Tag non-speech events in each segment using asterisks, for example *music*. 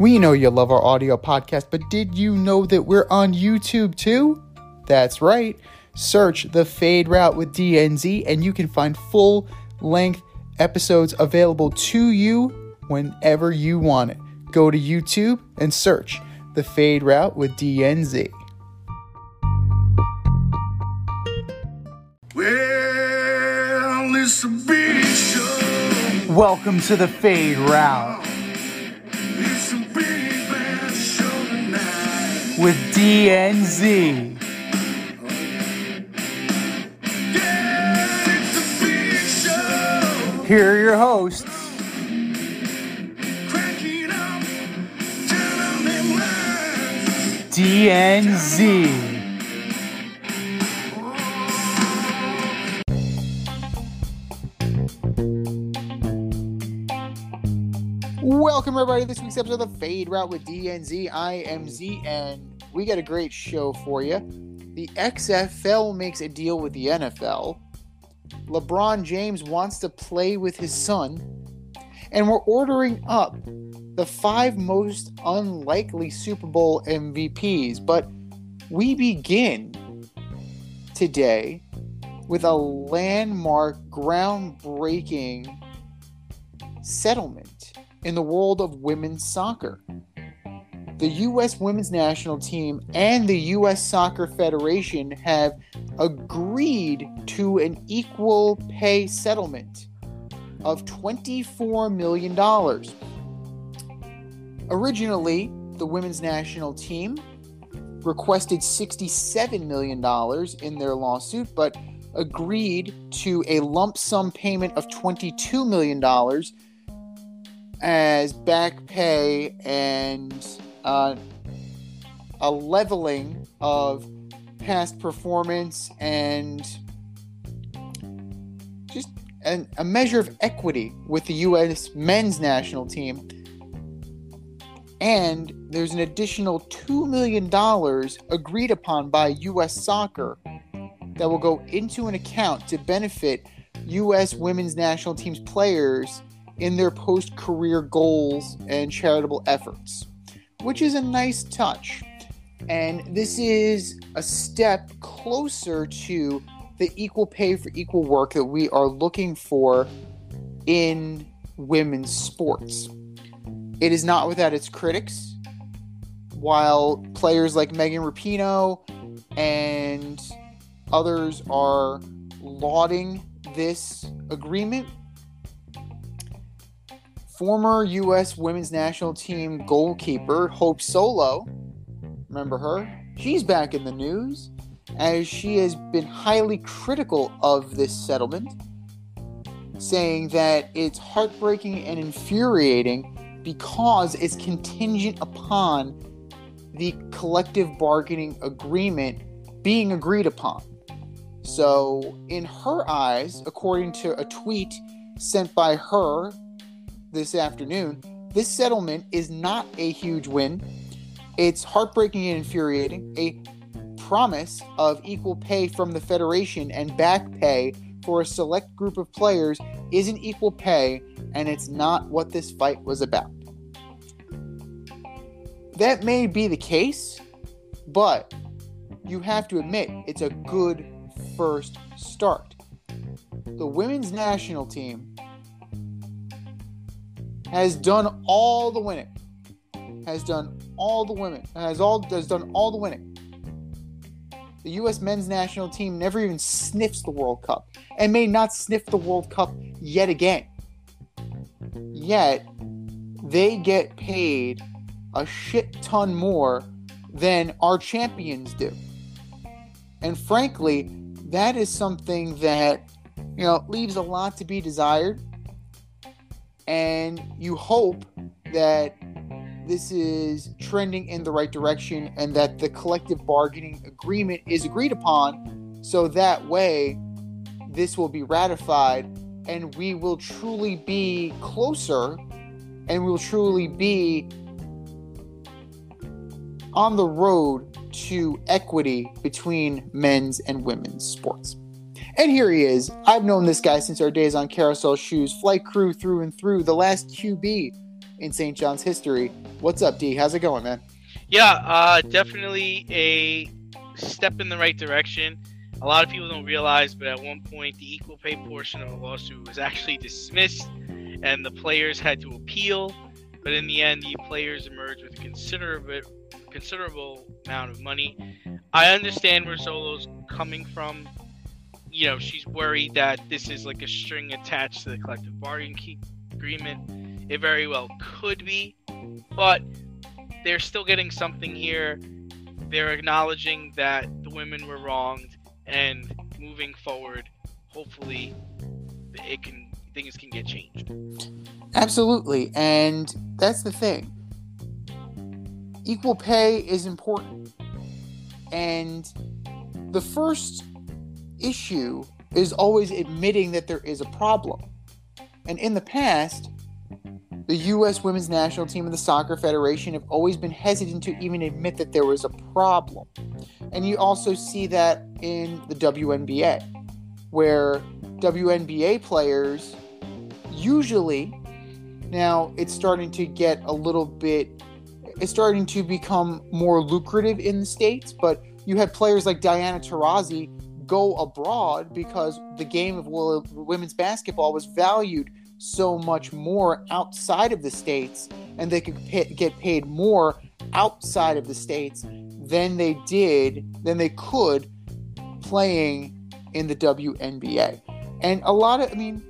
We know you love our audio podcast, but did you know that we're on YouTube too? That's right. Search the Fade Route with DNZ, and you can find full length episodes available to you whenever you want it. Go to YouTube and search the Fade Route with DNZ. Well, it's a big show. Welcome to the Fade Route with DNZ. Here are your hosts. DNZ. Welcome, everybody, to this week's episode of the Fade Route with DNZ. I am Z, and we got a great show for you. The XFL makes a deal with the NFL. LeBron James wants to play with his son. And we're ordering up the five most unlikely Super Bowl MVPs. But we begin today with a landmark, groundbreaking settlement in the world of women's soccer. The U.S. women's national team and the U.S. Soccer Federation have agreed to an equal pay settlement of $24 million. Originally, the women's national team requested $67 million in their lawsuit, but agreed to a lump sum payment of $22 million as back pay and uh, a leveling of past performance and just an, a measure of equity with the U.S. men's national team. And there's an additional $2 million agreed upon by U.S. soccer that will go into an account to benefit U.S. women's national team's players in their post career goals and charitable efforts, which is a nice touch. And this is a step closer to the equal pay for equal work that we are looking for in women's sports. It is not without its critics. While players like Megan Rapinoe and others are lauding this agreement, former U.S. women's national team goalkeeper Hope Solo, remember her? She's back in the news as she has been highly critical of this settlement, saying that it's heartbreaking and infuriating because it's contingent upon the collective bargaining agreement being agreed upon. So, in her eyes, according to a tweet sent by her this afternoon, this settlement is not a huge win. It's heartbreaking and infuriating. A promise of equal pay from the Federation and back pay for a select group of players isn't equal pay, and it's not what this fight was about. That may be the case, but you have to admit it's a good first start. The women's national team has done all the winning. Has done all the women. Has all has done all the winning. The U.S. men's national team never even sniffs the World Cup and may not sniff the World Cup yet again. Yet they get paid a shit ton more than our champions do. And frankly, that is something that you know leaves a lot to be desired. And you hope that this is trending in the right direction and that the collective bargaining agreement is agreed upon so that way this will be ratified and we will truly be closer and we will truly be on the road to equity between men's and women's sports. And here he is. I've known this guy since our days on Carousel Shoes, flight crew through and through, the last QB in St. John's history. What's up, D? How's it going, man? Yeah, uh, definitely a step in the right direction. A lot of people don't realize, but at one point, the equal pay portion of the lawsuit was actually dismissed, and the players had to appeal. But in the end, the players emerged with a considerable, considerable amount of money. I understand where Solo's coming from. You know, she's worried that this is like a string attached to the collective bargaining agreement. It very well could be, but they're still getting something here. They're acknowledging that the women were wronged, and moving forward, hopefully, it can things can get changed. Absolutely. And that's the thing. Equal pay is important. And the first issue is always admitting that there is a problem. And in the past, the U.S. women's national team and the Soccer Federation have always been hesitant to even admit that there was a problem. And you also see that in the WNBA, where WNBA players usually now it's starting to get a little bit it's starting to become more lucrative in the states but you had players like Diana Taurasi go abroad because the game of women's basketball was valued so much more outside of the states and they could pay, get paid more outside of the states than they did than they could playing in the WNBA and a lot of I mean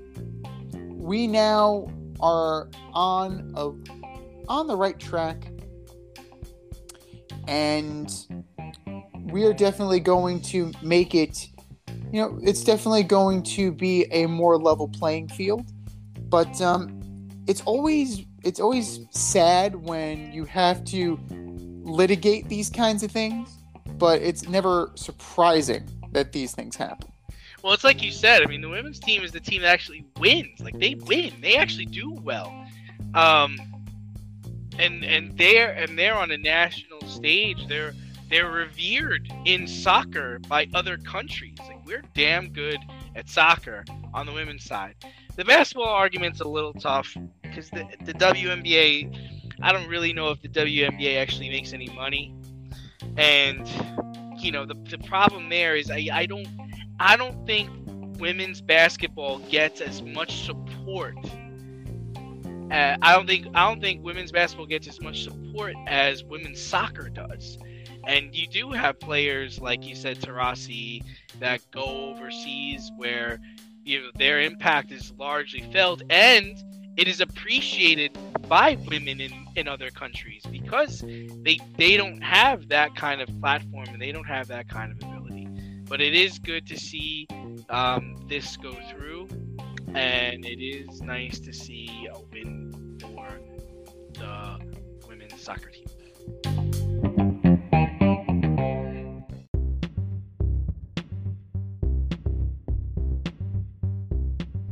we now are on a on the right track. And we are definitely going to make it you know it's definitely going to be a more level playing field but um, it's always it's always sad when you have to litigate these kinds of things but it's never surprising that these things happen Well, it's like you said. I mean, the women's team is the team that actually wins. Like they win. They actually do well. Um, and and they're and they're on a national stage. They're they're revered in soccer by other countries. Like we're damn good at soccer on the women's side. The basketball argument's a little tough because the the WNBA. I don't really know if the WNBA actually makes any money, and you know the the problem there is I I don't I don't think women's basketball gets as much support. Uh, I don't think I don't think women's basketball gets as much support as women's soccer does. And you do have players like you said, Taurasi, that go overseas where you know their impact is largely felt, and it is appreciated by women in, in other countries because they they don't have that kind of platform and they don't have that kind of ability. But it is good to see um, this go through, and it is nice to see a win for the women's soccer team.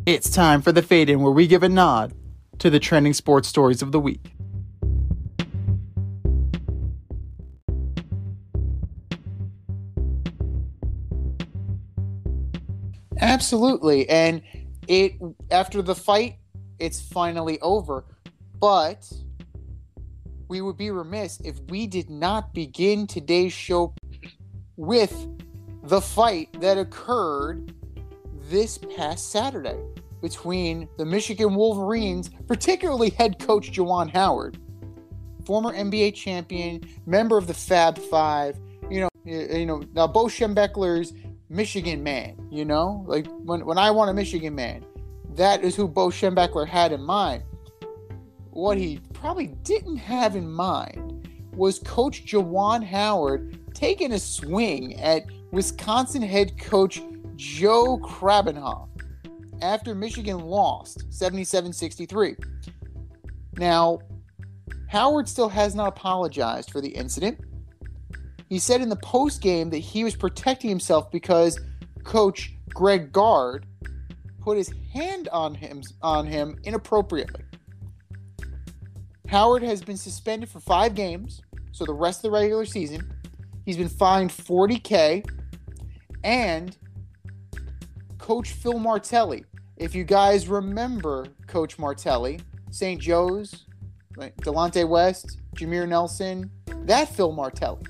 It's time for the fade in where we give a nod to the trending sports stories of the week. Absolutely. And it after the fight, it's finally over. But we would be remiss if we did not begin today's show with the fight that occurred this past Saturday between the Michigan Wolverines, particularly head coach Juwan Howard, former NBA champion, member of the Fab Five. You know, you know now Bo Schembechler's Michigan man. You know, like when when I want a Michigan man, that is who Bo Schembechler had in mind. What he probably didn't have in mind was Coach Juwan Howard taking a swing at Wisconsin head coach Joe Krabbenhoft after Michigan lost 77 63. Now, Howard still has not apologized for the incident. He said in the post game that he was protecting himself because coach Greg Gard put his hand on him on him inappropriately. Howard has been suspended for 5 games, so the rest of the regular season. He's been fined 40k and Coach Phil Martelli. If you guys remember Coach Martelli, St. Joe's, Delonte West, Jameer Nelson, that Phil Martelli.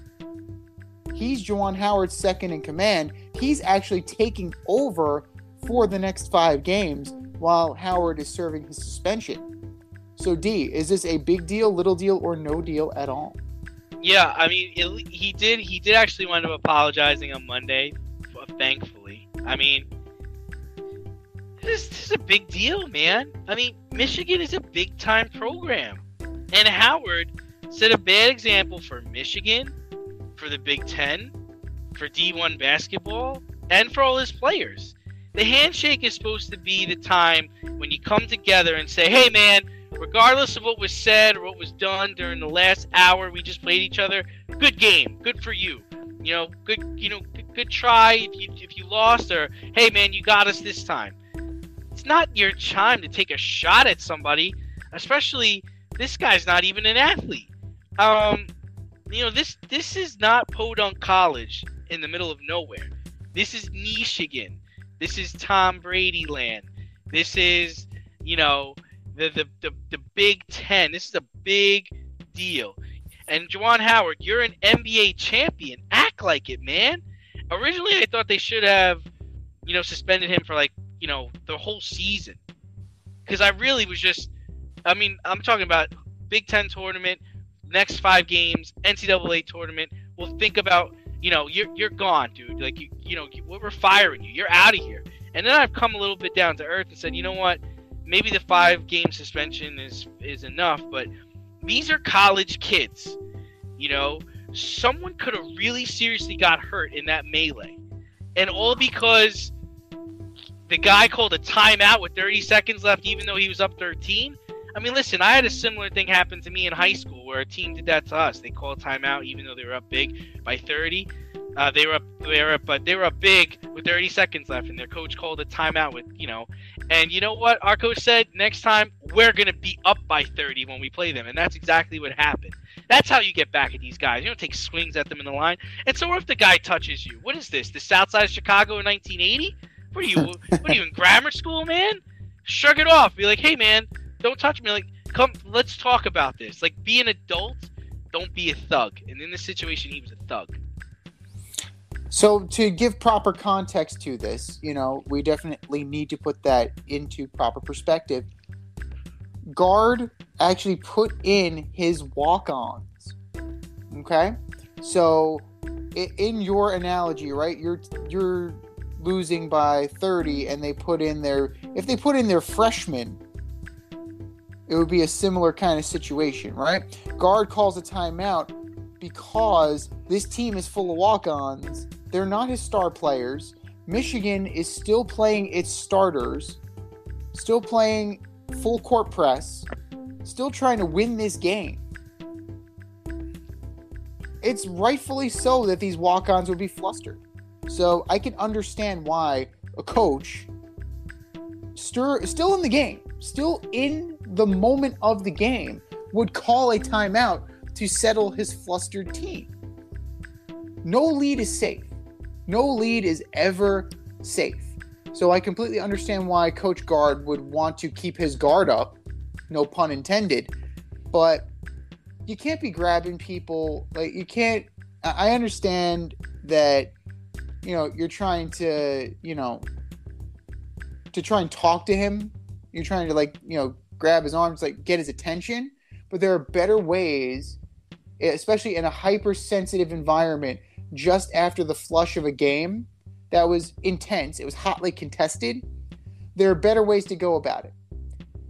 He's Juwan Howard's second in command. He's actually taking over for the next five games while Howard is serving his suspension. So, D, is this a big deal, little deal, or no deal at all? Yeah, I mean, it, he did. He did actually wind up apologizing on Monday. Thankfully, I mean, this, this is a big deal, man. I mean, Michigan is a big time program, and Howard set a bad example for Michigan, for the Big Ten, for D1 basketball, and for all his players. The handshake is supposed to be the time when you come together and say, "Hey, man." regardless of what was said or what was done during the last hour we just played each other, good game, good for you. You know, good, you know, good, good try if you if you lost or hey man, you got us this time. It's not your time to take a shot at somebody, especially this guy's not even an athlete. Um, you know, this this is not Podunk College in the middle of nowhere. This is Michigan. This is Tom Brady land. This is, you know, the, the, the, the Big Ten. This is a big deal. And Juwan Howard, you're an NBA champion. Act like it, man. Originally, I thought they should have, you know, suspended him for like, you know, the whole season. Because I really was just, I mean, I'm talking about Big Ten tournament, next five games, NCAA tournament. We'll think about, you know, you're you're gone, dude. Like you, you know, we're firing you. You're out of here. And then I've come a little bit down to earth and said, you know what? maybe the five game suspension is is enough, but these are college kids. You know, someone could have really seriously got hurt in that melee, and all because the guy called a timeout with 30 seconds left, even though he was up 13. I mean, listen, I had a similar thing happen to me in high school where a team did that to us. They called timeout even though they were up big by 30. Uh, they were up, they were up, but they were up big with 30 seconds left, and their coach called a timeout with, you know, and you know what? Our coach said next time we're gonna be up by 30 when we play them, and that's exactly what happened. That's how you get back at these guys. You don't take swings at them in the line. And so, if the guy touches you? What is this? The South Side of Chicago in 1980? What are you? what are you in grammar school, man? Shrug it off. Be like, hey, man, don't touch me. Like, come, let's talk about this. Like, be an adult. Don't be a thug. And in this situation, he was a thug. So to give proper context to this, you know, we definitely need to put that into proper perspective. Gard actually put in his walk-ons. Okay? So in your analogy, right? You're you're losing by 30 and they put in their if they put in their freshman it would be a similar kind of situation, right? Gard calls a timeout because this team is full of walk-ons. They're not his star players. Michigan is still playing its starters, still playing full court press, still trying to win this game. It's rightfully so that these walk-ons would be flustered. So I can understand why a coach stir still in the game, still in the moment of the game, would call a timeout to settle his flustered team. No lead is safe. No lead is ever safe. So I completely understand why Coach Gard would want to keep his guard up, no pun intended. But you can't be grabbing people like you can't. I I understand that you know you're trying to you know to try and talk to him. You're trying to like you know grab his arms, like get his attention. But there are better ways, especially in a hypersensitive environment, just after the flush of a game that was intense. It was hotly contested. There are better ways to go about it.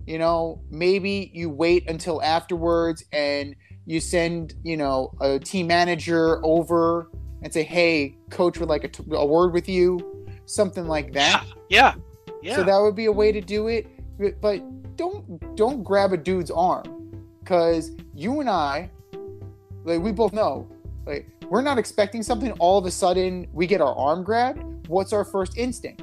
You know, maybe you wait until afterwards and you send, you know, a team manager over and say, "Hey, coach would like a, t- a word with you," something like that. Yeah. Yeah. So that would be a way to do it. But- But don't don't grab a dude's arm because you and I, like we both know, like we're not expecting something. All of a sudden, we get our arm grabbed. What's our first instinct?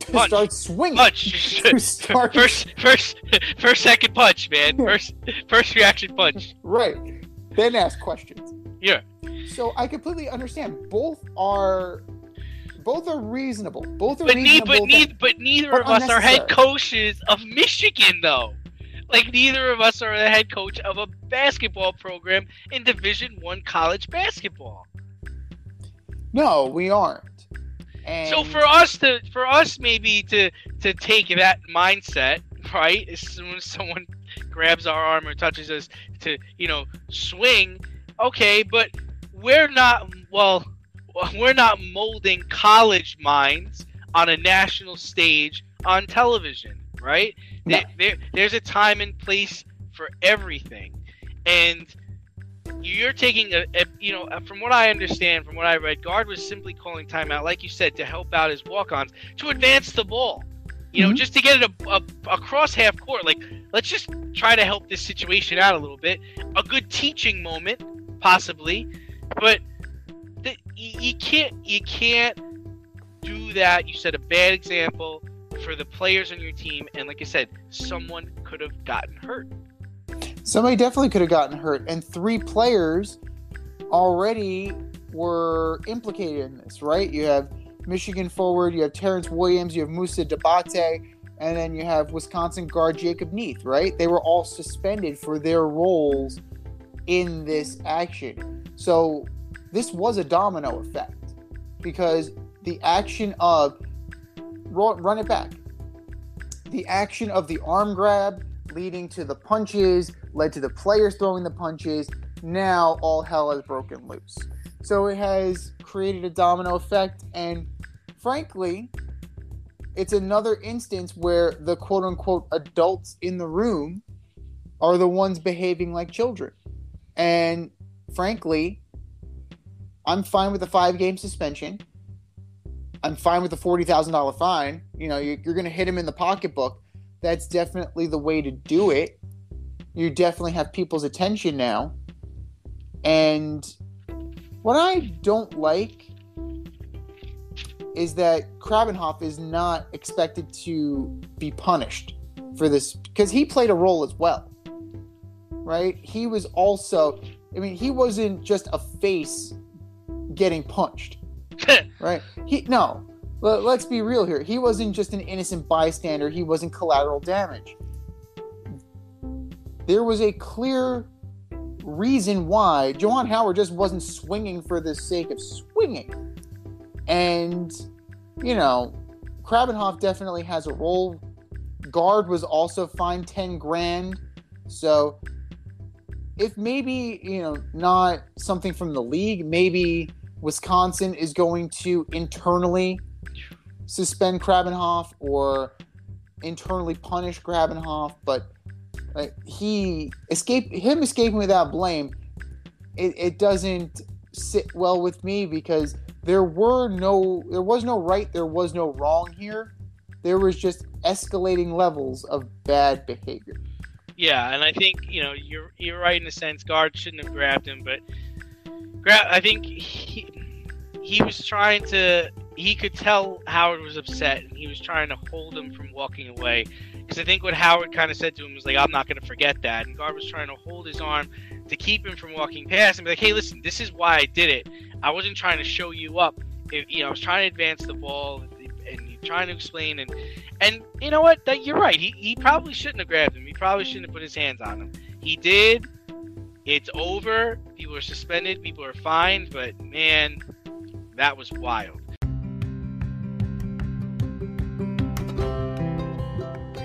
To Punch. start swinging. punch. *laughs* To *laughs* start first, first, first, second punch, man. First, first reaction punch. right. Then ask questions. Yeah. So I completely understand. Both are both are reasonable. Both are But, ne- reasonable. but, that- neither, but neither but of us are head coaches of Michigan, though. like neither of us are the head coach of a basketball program in Division One college basketball. No, we aren't. And So for us to, for us maybe to to take that mindset, right? As soon as someone grabs our arm or touches us, to you know swing, okay, but we're not. Well, we're not molding college minds on a national stage on television, right? No. There, there, there's a time and place for everything, and you're taking a, a, you know, from what I understand, from what I read, Gard was simply calling timeout, like you said, to help out his walk-ons to advance the ball. You know, Mhm. just to get it a, across half court. Like, let's just try to help this situation out a little bit. A good teaching moment, possibly, but the, you, you can't you can't do that. You set a bad example for the players on your team, and like I said, someone could have gotten hurt. somebody definitely could have gotten hurt, and three players already were implicated in this, right? You have Michigan forward, you have Terrance Williams, you have Moussa Diabate, and then you have Wisconsin guard Jacob Neath, right? They were all suspended for their roles in this action. So this was a domino effect because the action of run it back, the action of the arm grab leading to the punches led to the players throwing the punches. Now all hell has broken loose. So it has created a domino effect, and frankly, it's another instance where the quote unquote adults in the room are the ones behaving like children. And frankly, I'm fine with the five game suspension. I'm fine with the $40,000 fine. You know, you- you're going to hit him in the pocketbook. That's definitely the way to do it. You definitely have people's attention now. And what I don't like is that Krabbenhoft is not expected to be punished for this because he played a role as well. Right? He was also, I mean, he wasn't just a face getting punched. *laughs* right? He no. Let, let's be real here. He wasn't just an innocent bystander. He wasn't collateral damage. There was a clear reason why Juwan Howard just wasn't swinging for the sake of swinging. And, you know, Krabbenhoft definitely has a role. Gard was also fined 10 grand. So, if maybe, you know, not something from the league, maybe Wisconsin is going to internally suspend Krabbenhoft or internally punish Krabbenhoft, but he escape him escaping without blame. It, it doesn't sit well with me because there were no there was no right there was no wrong here. There was just escalating levels of bad behavior. Yeah, and I think you know you're you're right in a sense. Gard shouldn't have grabbed him, but grab. I think he he was trying to. He could tell Howard was upset, and he was trying to hold him from walking away. Because I think what Howard kind of said to him was like, "I'm not going to forget that," and Gard was trying to hold his arm to keep him from walking past and be like, "Hey, listen, this is why I did it. I wasn't trying to show you up. You know, I was trying to advance the ball trying to explain and and you know what? That you're right. He he probably shouldn't have grabbed him. He probably shouldn't have put his hands on him. He did. It's over. People are suspended. People are fined. But man, that was wild.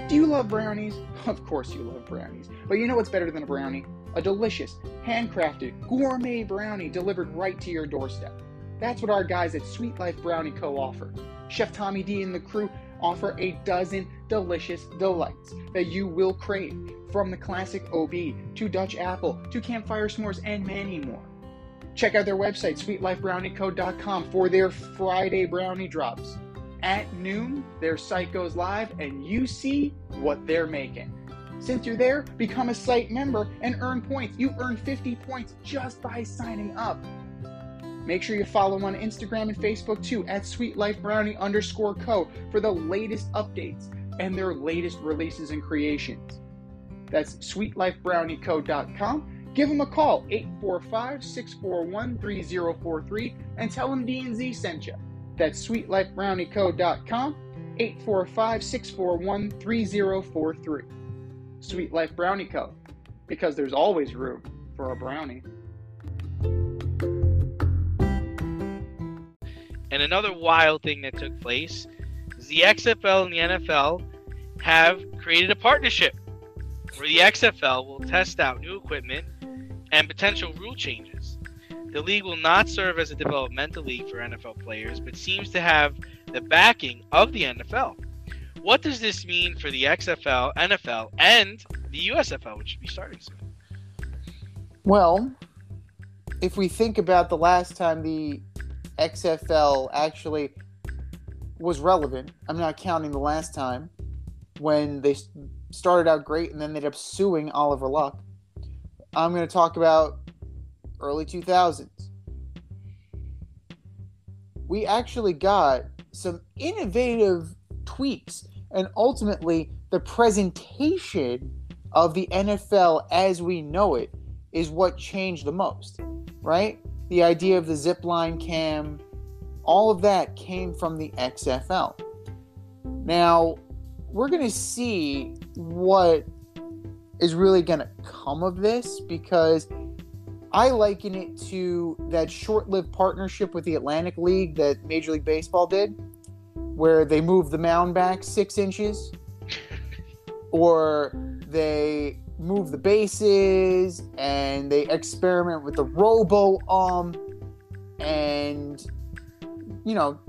Do you love brownies? *laughs* Of course you love brownies. But you know what's better than a brownie? A delicious, handcrafted, gourmet brownie delivered right to your doorstep. That's what our guys at Sweet Life Brownie Co. offer. Chef Tommy D and the crew offer a dozen delicious delights that you will crave, from the classic OB to Dutch apple to campfire s'mores and many more. Check out their website, sweetlifebrownieco.com, for their Friday brownie drops. At noon, their site goes live and you see what they're making. Since you're there, become a site member and earn points. You earn 50 points just by signing up. Make sure you follow on Instagram and Facebook too at sweetlifebrownie underscore co for the latest updates and their latest releases and creations. That's sweetlifebrownieco.com. Give them a call, 845-641-3043, and tell them D&Z sent you. That's sweetlifebrownieco.com, 845-641-3043. Sweet Life Brownie Co., because there's always room for a brownie. And another wild thing that took place is the XFL and the NFL have created a partnership where the XFL will test out new equipment and potential rule changes. The league will not serve as a developmental league for NFL players, but seems to have the backing of the NFL. What does this mean for the XFL, NFL, and the USFL, which should be starting soon? Well, if we think about the last time the XFL actually was relevant, I'm not counting the last time when they started out great and then they ended up suing Oliver Luck. I'm going to talk about early 2000s. We actually got some innovative tweaks and ultimately the presentation of the NFL as we know it is what changed the most, right? The idea of the zip line cam, all of that came from the XFL. Now, we're going to see what is really going to come of this because I liken it to that short lived partnership with the Atlantic League that Major League Baseball did, where they moved the mound back six inches, or they move the bases and they experiment with the robo um and you know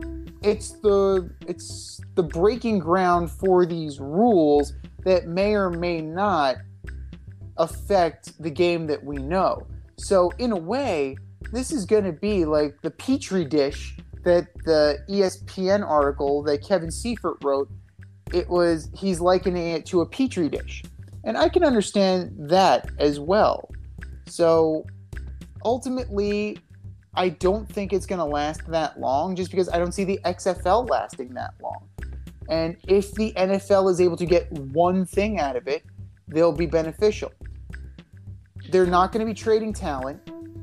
it's the it's the breaking ground for these rules that may or may not affect the game that we know. So in a way this is going to be like the petri dish that the espn article that kevin seifert wrote. It was he's likening it to a petri dish and I can understand that as well. So ultimately, I don't think it's going to last that long just because I don't see the XFL lasting that long. And if the NFL is able to get one thing out of it, they'll be beneficial. They're not going to be trading talent,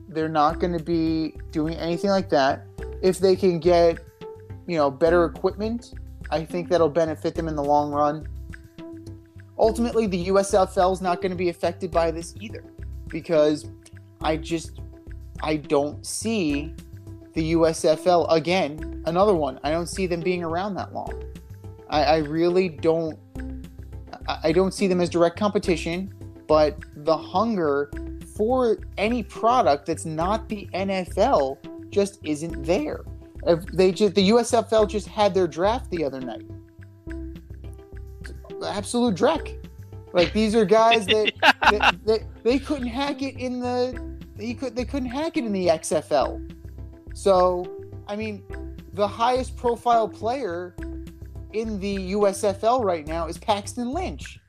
they're not going to be doing anything like that. If they can get, you know, better equipment, I think that'll benefit them in the long run ultimately the USFL is not going to be affected by this either because I just I don't see the USFL again another one. I don't see them being around that long. I, I really don't I, I don't see them as direct competition but the hunger for any product that's not the NFL just isn't there. They just the USFL just had their draft the other night absolute dreck. Like these are guys that, *laughs* that, that they couldn't hack it in the they could they couldn't hack it in the XFL. So I mean, the highest profile player in the USFL right now is Paxton Lynch.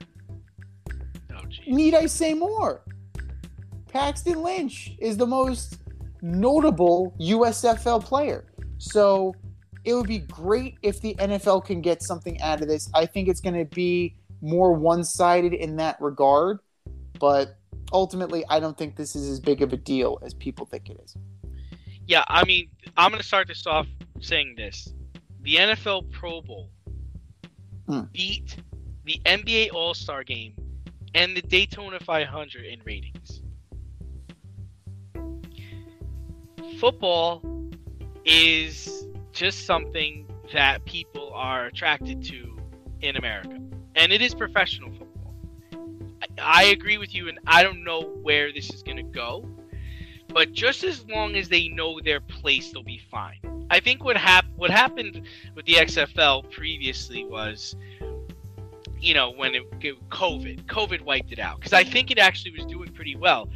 Oh. Need I say more? Paxton Lynch is the most notable USFL player. So it would be great if the NFL can get something out of this. I think it's going to be more one sided in that regard, but ultimately, I don't think this is as big of a deal as people think it is. Yeah, I mean, I'm going to start this off saying this. The NFL Pro Bowl Hmm. beat the NBA All Star game and the Daytona 500 in ratings. Football is just something that people are attracted to in America, and it is professional football. I, I agree with you, and I don't know where this is going to go, but just as long as they know their place, they'll be fine. I think what hap- what happened with the XFL previously was, you know, when it COVID, COVID wiped it out because I think it actually was doing pretty well,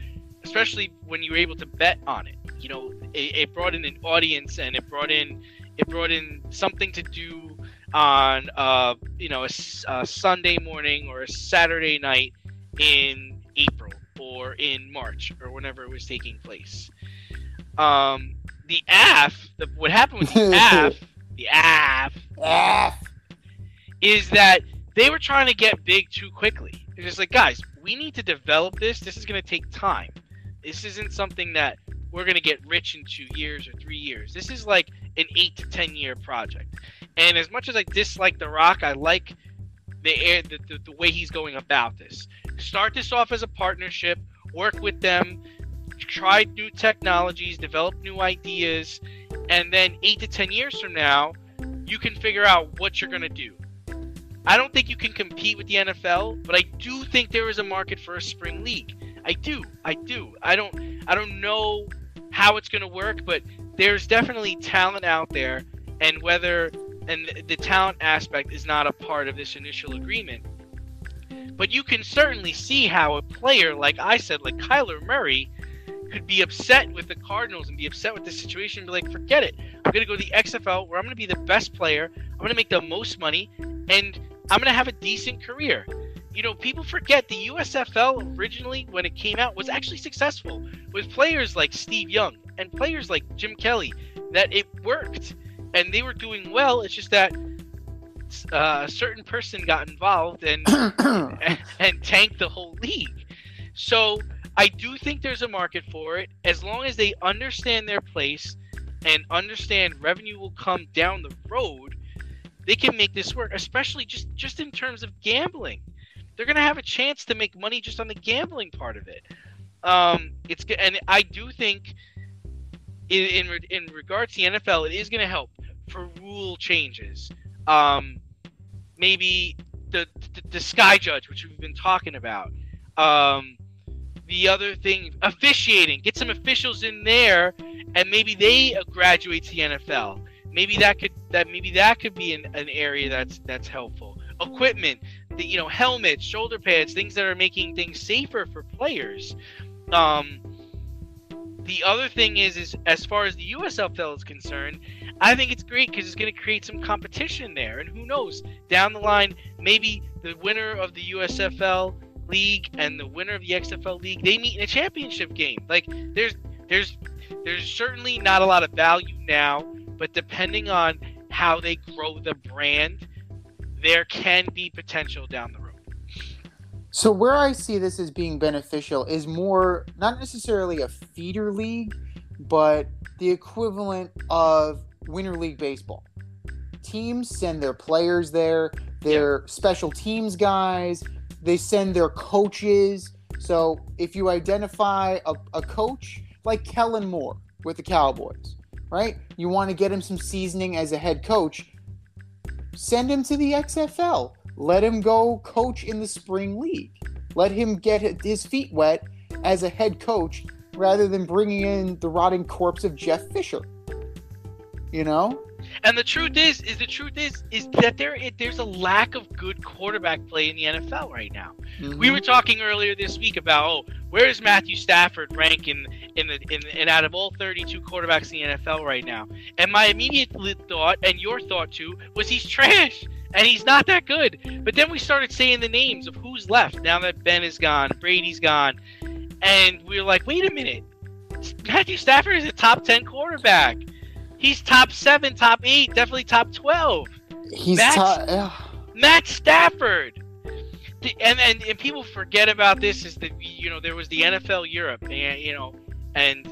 especially when you were able to bet on it. You know, it, it brought in an audience and it brought in it brought in something to do on uh you know a, a Sunday morning or a Saturday night in April or in March or whenever it was taking place. Um, the AF, the, what happened with the *laughs* AF, the AF Ah, is that they were trying to get big too quickly. It's just like, guys, we need to develop this. This is going to take time. This isn't something that we're going to get rich in two years or three years. This is like an eight to ten year project. And as much as I dislike The Rock, I like the, air- the, the the way he's going about this. Start this off as a partnership. Work with them. Try new technologies. Develop new ideas, and then eight to ten years from now, you can figure out what you're gonna do. I don't think you can compete with the NFL, but I do think there is a market for a spring league. I do. I do. I don't I don't know how it's going to work, but there's definitely talent out there and whether and the talent aspect is not a part of this initial agreement. But you can certainly see how a player like I said like Kyler Murray could be upset with the Cardinals and be upset with the situation and be like, forget it. I'm going to go to the XFL where I'm going to be the best player. I'm going to make the most money and I'm going to have a decent career. You know, people forget the USFL originally, when it came out, was actually successful with players like Steve Young and players like Jim Kelly, that it worked and they were doing well. It's just that uh, a certain person got involved and, and *coughs* *coughs* and tanked the whole league. So I do think there's a market for it as long as they understand their place and understand revenue will come down the road. They can make this work, especially just just in terms of gambling. They're gonna have a chance to make money just on the gambling part of it. Um, it's and I do think in in, in regards to the NFL, it is gonna help for rule changes. Um, maybe the, the the sky judge, which we've been talking about. Um, the other thing, officiating. Get some officials in there, and maybe they graduate to the NFL. Maybe that could that maybe that could be an, an area that's that's helpful. Equipment, the you know helmets, shoulder pads, things that are making things safer for players. Um, the other thing is, is as far as the USFL is concerned, I think it's great because it's going to create some competition there, and who knows, down the line, maybe the winner of the USFL league and the winner of the XFL league they meet in a championship game. Like there's there's there's certainly not a lot of value now, but depending on how they grow the brand, there can be potential down the road. So where I see this as being beneficial is more not necessarily a feeder league, but the equivalent of winter league baseball. Teams send their players there, their special teams guys, they send their coaches. So if you identify a, a coach like Kellen Moore with the Cowboys, right? You want to get him some seasoning as a head coach, send him to the XFL. Let him go coach in the spring league. Let him get his feet wet as a head coach rather than bringing in the rotting corpse of Jeff Fisher. You know? And the truth is, is the truth is, is that there there's a lack of good quarterback play in the NFL right now. We were mm-hmm. talking earlier this week about oh, where does Matthew Stafford rank in in the in and out of all 32 quarterbacks in the NFL right now? And my immediate thought, and your thought too, was he's trash and he's not that good. But then we started saying the names of who's left now that Ben is gone, Brady's gone, and we are like, wait a minute, Matthew Stafford is a top 10 quarterback. He's top seven, top eight, definitely top 12. He's That's- ti- ugh. Matt Stafford. The- And, and and people forget about this is that you know there was the NFL Europe and you know and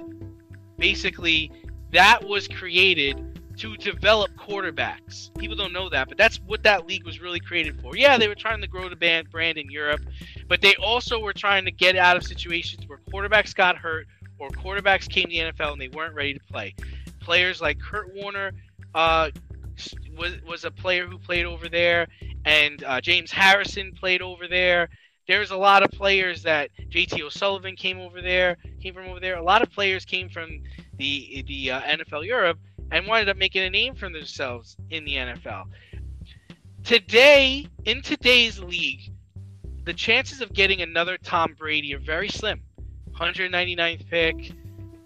basically that was created to develop quarterbacks. People don't know that, but that's what that league was really created for. Yeah, they were trying to grow the band brand in Europe, but they also were trying to get out of situations where quarterbacks got hurt or quarterbacks came to the NFL and they weren't ready to play. Players like Kurt Warner uh, was was a player who played over there, and uh, James Harrison played over there. There's a lot of players that JT O'Sullivan came over there, came from over there. A lot of players came from the the uh, NFL Europe and wanted up making a name for themselves in the NFL. Today, in today's league, the chances of getting another Tom Brady are very slim. 199th pick,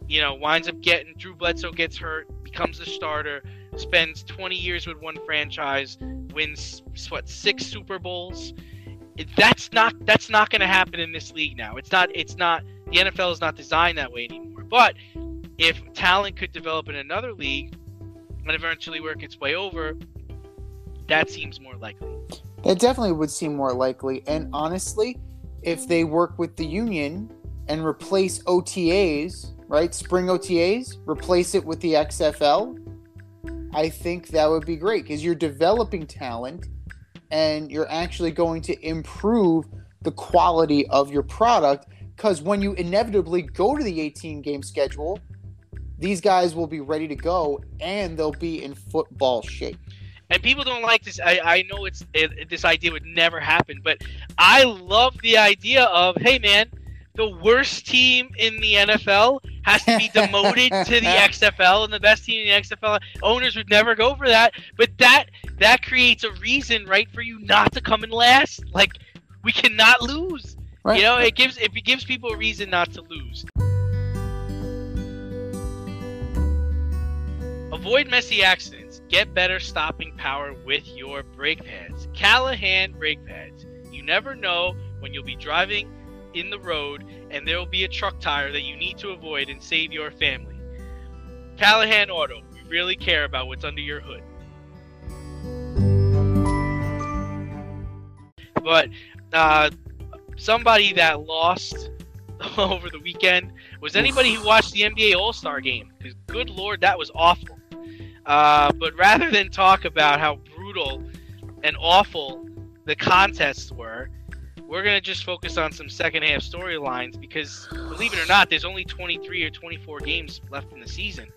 you know, winds up getting Drew Bledsoe gets hurt, becomes the starter, spends 20 years with one franchise, wins what six Super Bowls. That's not that's not going to happen in this league now. It's not it's not the NFL is not designed that way anymore. But if talent could develop in another league and eventually work its way over, that seems more likely. That definitely would seem more likely. And honestly, if they work with the union and replace OTAs, right? Spring OTAs, replace it with the XFL, I think that would be great because you're developing talent and you're actually going to improve the quality of your product because when you inevitably go to the 18 game schedule, these guys will be ready to go and they'll be in football shape. and people don't like this. I, I know it's it, this idea would never happen, but I love the idea of hey man, the worst team in the NFL has to be demoted to the *laughs* XFL, and the best team in the XFL owners would never go for that. But that that creates a reason, right, for you not to come in last. Like we cannot lose. Right? You know, it gives it gives people a reason not to lose. Avoid messy accidents. Get better stopping power with your brake pads. Callahan brake pads. You never know when you'll be driving in the road and there will be a truck tire that you need to avoid and save your family. Callahan Auto. We really care about what's under your hood. But uh, somebody that lost *laughs* over the weekend was anybody who watched the NBA All Star game. Because good lord, that was awful. Uh, but rather than talk about how brutal and awful the contests were, we're gonna just focus on some second half storylines because believe it or not, there's only 23 or 24 games left in the season.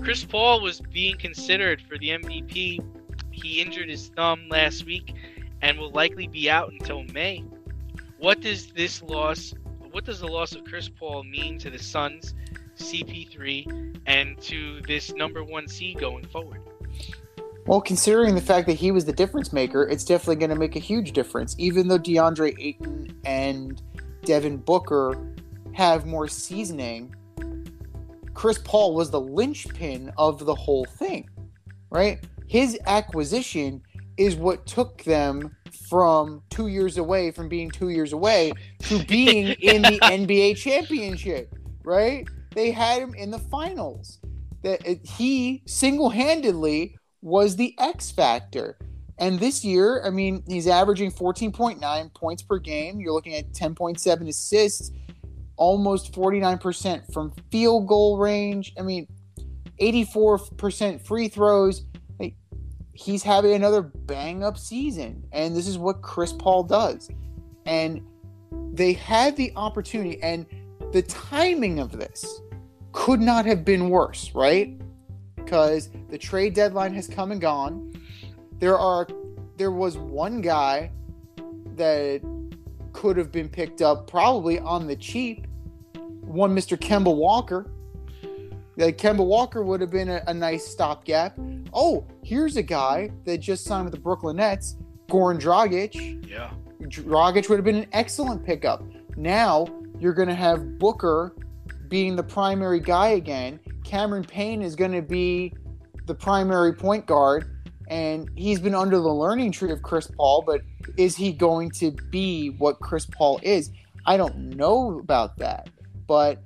Chris Paul was being considered for the MVP. He injured his thumb last week and will likely be out until May. What does this loss what does the loss of Chris Paul mean to the Suns, CP3, and to this number one seed going forward? Well, considering the fact that he was the difference maker, it's definitely going to make a huge difference. Even though DeAndre Ayton and Devin Booker have more seasoning, Chris Paul was the linchpin of the whole thing, right? His acquisition is what took them from two years away from being two years away to *laughs* being in the NBA championship, right? They had him in the finals. That uh, he single-handedly was the X factor. And this year, I mean, he's averaging 14.9 points per game. You're looking at 10.7 assists, almost 49% from field goal range. I mean, 84% free throws. He's having another bang up season. And this is what Chris Paul does. And they had the opportunity, and the timing of this could not have been worse, right? Because the trade deadline has come and gone. There are there was one guy that could have been picked up probably on the cheap. One Mr. Kemba Walker. Like Kemba Walker would have been a, a nice stopgap. Oh, here's a guy that just signed with the Brooklyn Nets, Goran Dragic. Yeah. Dragic would have been an excellent pickup. Now you're going to have Booker being the primary guy again. Cameron Payne is going to be the primary point guard, and he's been under the learning tree of Chris Paul. But is he going to be what Chris Paul is? I don't know about that. But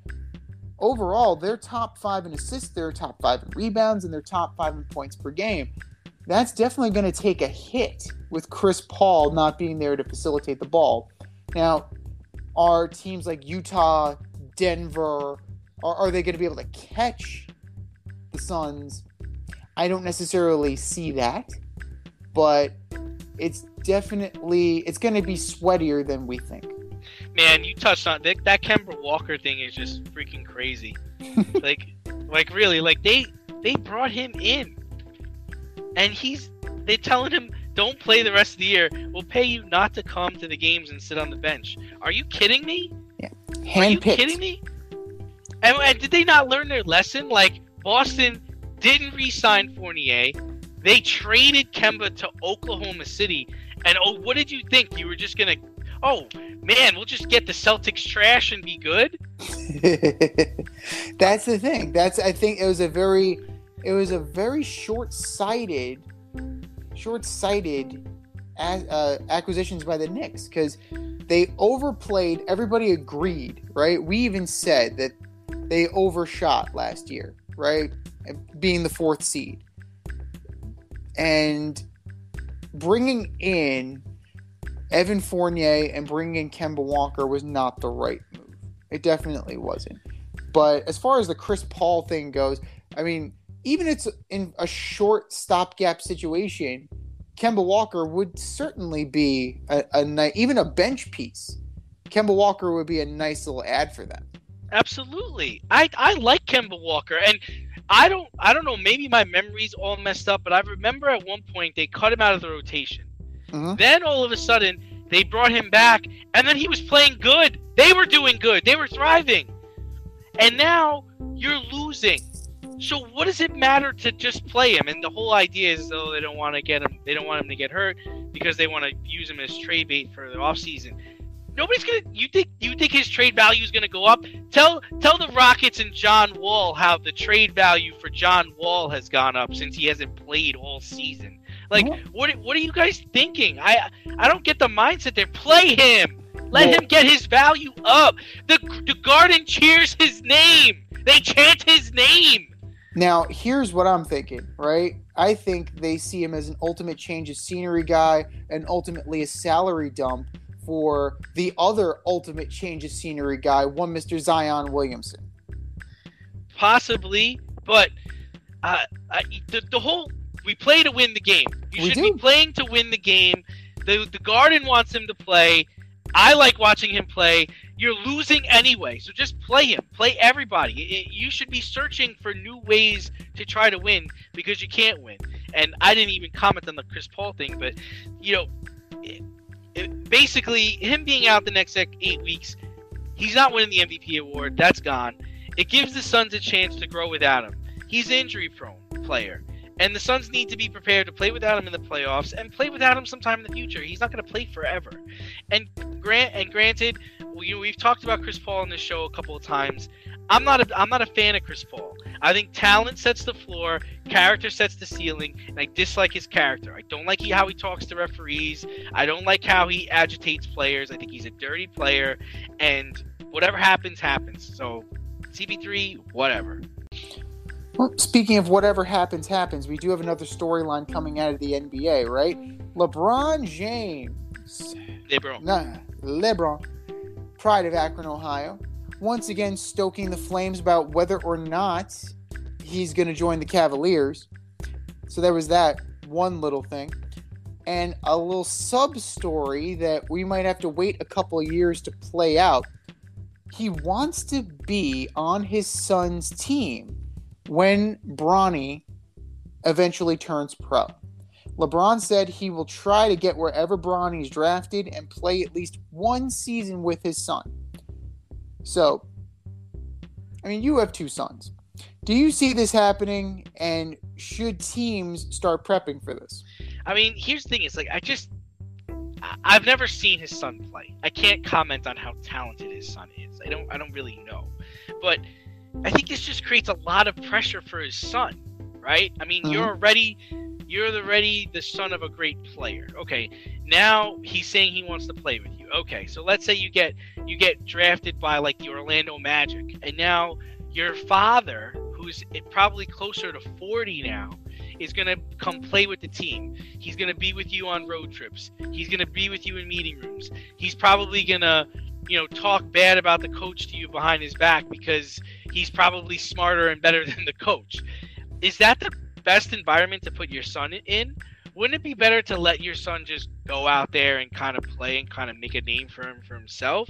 overall, they're top five in assists, they're top five in rebounds, and they're top five in points per game. That's definitely going to take a hit with Chris Paul not being there to facilitate the ball. Now, are teams like Utah, Denver, are, are they going to be able to catch the Suns? I don't necessarily see that, but it's definitely it's going to be sweatier than we think. Man, you touched on that. That Kemba Walker thing is just freaking crazy. *laughs* like, like really, like they they brought him in, and he's they telling him don't play the rest of the year. We'll pay you not to come to the games and sit on the bench. Are you kidding me? Are you kidding me? And, and did they not learn their lesson? Like Boston didn't re-sign Fournier. They traded Kemba to Oklahoma City. And oh, what did you think? You were just gonna, oh man, we'll just get the Celtics trash and be good. *laughs* That's the thing. That's I think it was a very it was a very short-sighted short-sighted uh, acquisitions by the Knicks because they overplayed. Everybody agreed, right? We even said that they overshot last year, right? Being the fourth seed and bringing in Evan Fournier and bringing in Kemba Walker was not the right move. It definitely wasn't. But as far as the Chris Paul thing goes, I mean, even it's in a short stopgap situation, Kemba Walker would certainly be a, a ni- even a bench piece. Kemba Walker would be a nice little ad for them. Absolutely. I I like Kemba Walker and I don't I don't know, maybe my memory's all messed up, but I remember at one point they cut him out of the rotation. Mhm. Then all of a sudden they brought him back and then he was playing good. They were doing good. They were thriving. And now you're losing. So what does it matter to just play him? And the whole idea is though they don't want to get him they don't want him to get hurt because they want to use him as trade bait for the offseason. Nobody's gonna you think you think his trade value is gonna go up? Tell tell the Rockets and John Wall how the trade value for John Wall has gone up since he hasn't played all season. Like what what are you guys thinking? I I don't get the mindset there. Play him. Let him get his value up. The the garden cheers his name. They chant his name. Now, here's what I'm thinking, right? I think they see him as an ultimate change of scenery guy and ultimately a salary dump for the other ultimate change of scenery guy, one Mr. Zion Williamson. Possibly, but uh, uh, the, the whole we play to win the game. You We should do. be playing to win the game. The the Garden wants him to play. I like watching him play. You're losing anyway, so just play him. Play everybody. It- you should be searching for new ways to try to win because you can't win. And I didn't even comment on the Chris Paul thing, but you know, basically him being out the next eight weeks, he's not winning the MVP award. That's gone. It gives the Suns a chance to grow without him. He's an injury prone player. And the Suns need to be prepared to play without him in the playoffs and play without him sometime in the future. He's not going to play forever. And grant and granted, know, we've talked about Chris Paul on this show a couple of times. I'm not a I'm not a fan of Chris Paul. I think talent sets the floor, character sets the ceiling, and I dislike his character. I don't like he, how he talks to referees. I don't like how he agitates players. I think he's a dirty player, and whatever happens, happens. So, CP3, whatever. Well, speaking of whatever happens, happens, we do have another storyline coming out of the NBA, right? LeBron James. LeBron. bro. Nah, LeBron, pride of Akron, Ohio, once again stoking the flames about whether or not he's going to join the Cavaliers. So there was that one little thing. And a little sub story that we might have to wait a couple years to play out. He wants to be on his son's team when Bronny eventually turns pro. LeBron said he will try to get wherever Bronny's drafted and play at least one season with his son. So, I mean, you have two sons. Do you see this happening? And should teams start prepping for this? I mean, here's the thing: is like I just I've never seen his son play. I can't comment on how talented his son is. I don't I don't really know, but I think this just creates a lot of pressure for his son, right? I mean, you're mm-hmm. already you're already the son of a great player. Okay, now he's saying he wants to play with you. Okay, so let's say you get you get drafted by like the Orlando Magic, and now your father, who's probably closer to 40 now, is going to come play with the team. He's going to be with you on road trips. He's going to be with you in meeting rooms. He's probably going to, you know, talk bad about the coach to you behind his back because he's probably smarter and better *laughs* than the coach. Is that the best environment to put your son in? Wouldn't it be better to let your son just go out there and kind of play and kind of make a name for him for himself?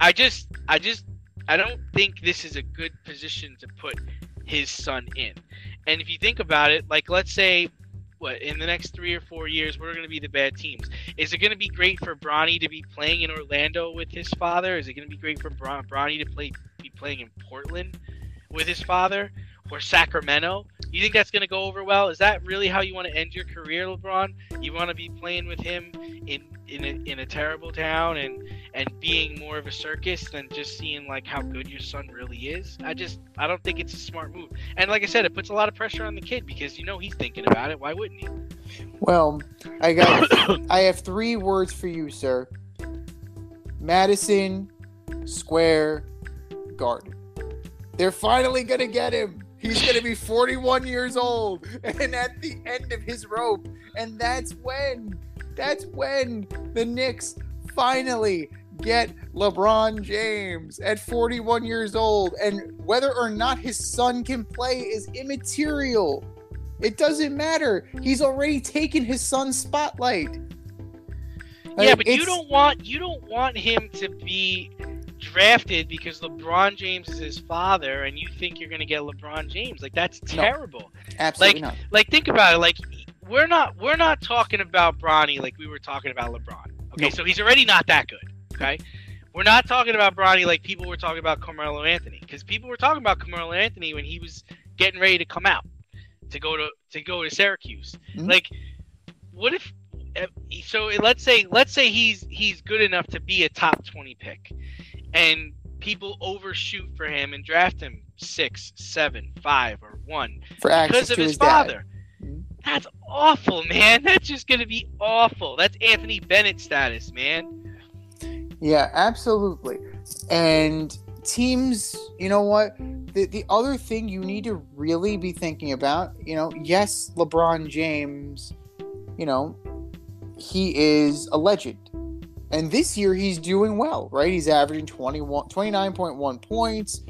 I just I just I don't think this is a good position to put his son in. And if you think about it, like let's say, what in the next three or four years, we're going to be the bad teams. Is it going to be great for Bronny to be playing in Orlando with his father? Is it going to be great for Bron- Bronny to play be playing in Portland with his father or Sacramento? You think that's going to go over well? Is that really how you want to end your career, LeBron? You want to be playing with him in in a, in a terrible town and and being more of a circus than just seeing like how good your son really is? I just I don't think it's a smart move. And like I said, it puts a lot of pressure on the kid because you know he's thinking about it. Why wouldn't he? Well, I got *coughs* I have three words for you, sir. Madison Square Garden. They're finally gonna get him. He's gonna be 41 years old and at the end of his rope. And that's when that's when the Knicks finally get LeBron James at 41 years old. And whether or not his son can play is immaterial. It doesn't matter. He's already taken his son's spotlight. yeah, Like, but you don't want you don't want him to be drafted because LeBron James is his father, and you think you're gonna get LeBron James. Like that's No. terrible. absolutely not. Like think about it. Like we're not we're not talking about Bronny like we were talking about LeBron. Okay, No. so he's already not that good. Okay. We're not talking about Bronny like people were talking about Carmelo Anthony because people were talking about Carmelo Anthony when he was getting ready to come out to go to to go to Syracuse. Mhm. Like, what if? eh, So let's say let's say he's he's good enough to be a top twenty pick, and people overshoot for him and draft him six, seven, five, or one For because of his, his, father. Mhm. That's awful, man. *laughs* That's just gonna be awful. That's Anthony Bennett status, man. Yeah, absolutely. And teams, you know what? The the other thing you need to really be thinking about, you know, yes, LeBron James, you know, he is a legend. And this year he's doing well, right? He's averaging 21 29.1 points,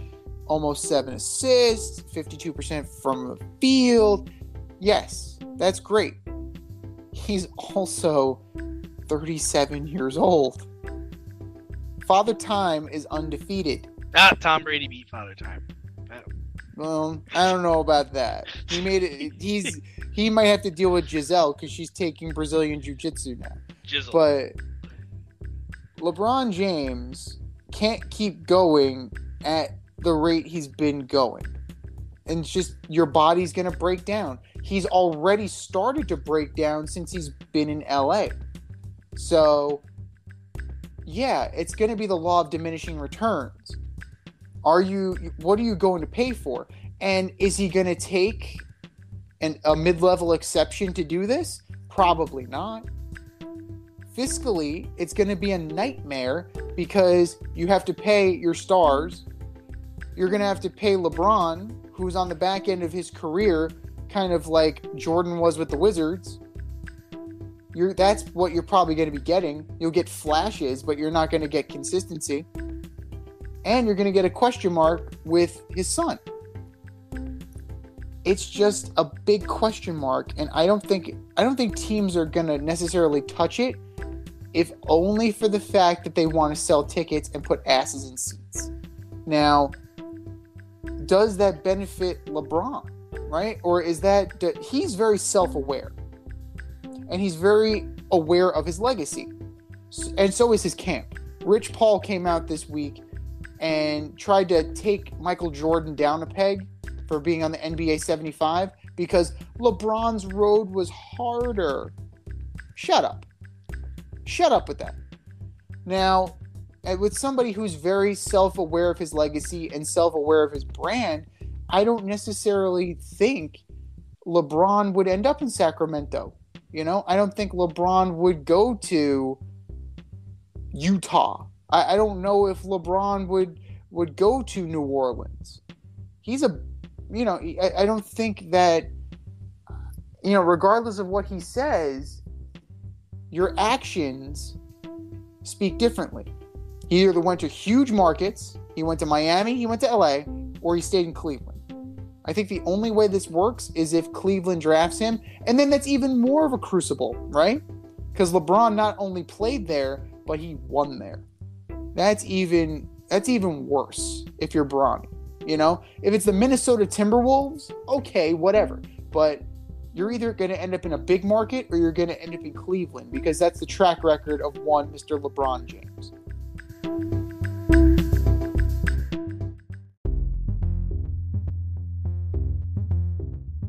almost 7 assists, 52% from the field. Yes, that's great. He's also 37 years old. Father Time is undefeated. Ah, Tom Brady beat Father Time. Well, I don't know about that. He made it. He's *laughs* he might have to deal with Gisele because she's taking Brazilian Jiu Jitsu now. Jizzle. But LeBron James can't keep going at the rate he's been going. And it's just your body's going to break down. He's already started to break down since he's been in LA. So, yeah, it's going to be the law of diminishing returns. Are you what are you going to pay for? And is he going to take an, a mid-level exception to do this? Probably not fiscally, it's going to be a nightmare because you have to pay your stars. You're going to have to pay LeBron, who's on the back end of his career, kind of like Jordan was with the Wizards. You're, that's what you're probably going to be getting. You'll get flashes, but you're not going to get consistency. And you're going to get a question mark with his son. It's just a big question mark, and I don't think I don't think teams are going to necessarily touch it if only for the fact that they want to sell tickets and put asses in seats. Now, does that benefit LeBron, right? Or is that he's very self-aware and he's very aware of his legacy, and so is his camp. Rich Paul came out this week and tried to take Michael Jordan down a peg for being on the NBA 75 because LeBron's road was harder. Shut up. Shut up with that. Now, uh, with somebody who's very self aware of his legacy and self aware of his brand, I don't necessarily think LeBron would end up in Sacramento. You know, I don't think LeBron would go to Utah. I, I don't know if LeBron would would go to New Orleans. He's a, you know, I, I don't think that, you know, regardless of what he says, your actions speak differently. He either went to huge markets, he went to Miami, he went to LA, or he stayed in Cleveland. I think the only way this works is if Cleveland drafts him, and then that's even more of a crucible, right? Because LeBron not only played there, but he won there. That's even that's even worse if you're Bronny. You know, if it's the Minnesota Timberwolves, okay, whatever. But you're either going to end up in a big market or you're going to end up in Cleveland because that's the track record of one Mr. LeBron James.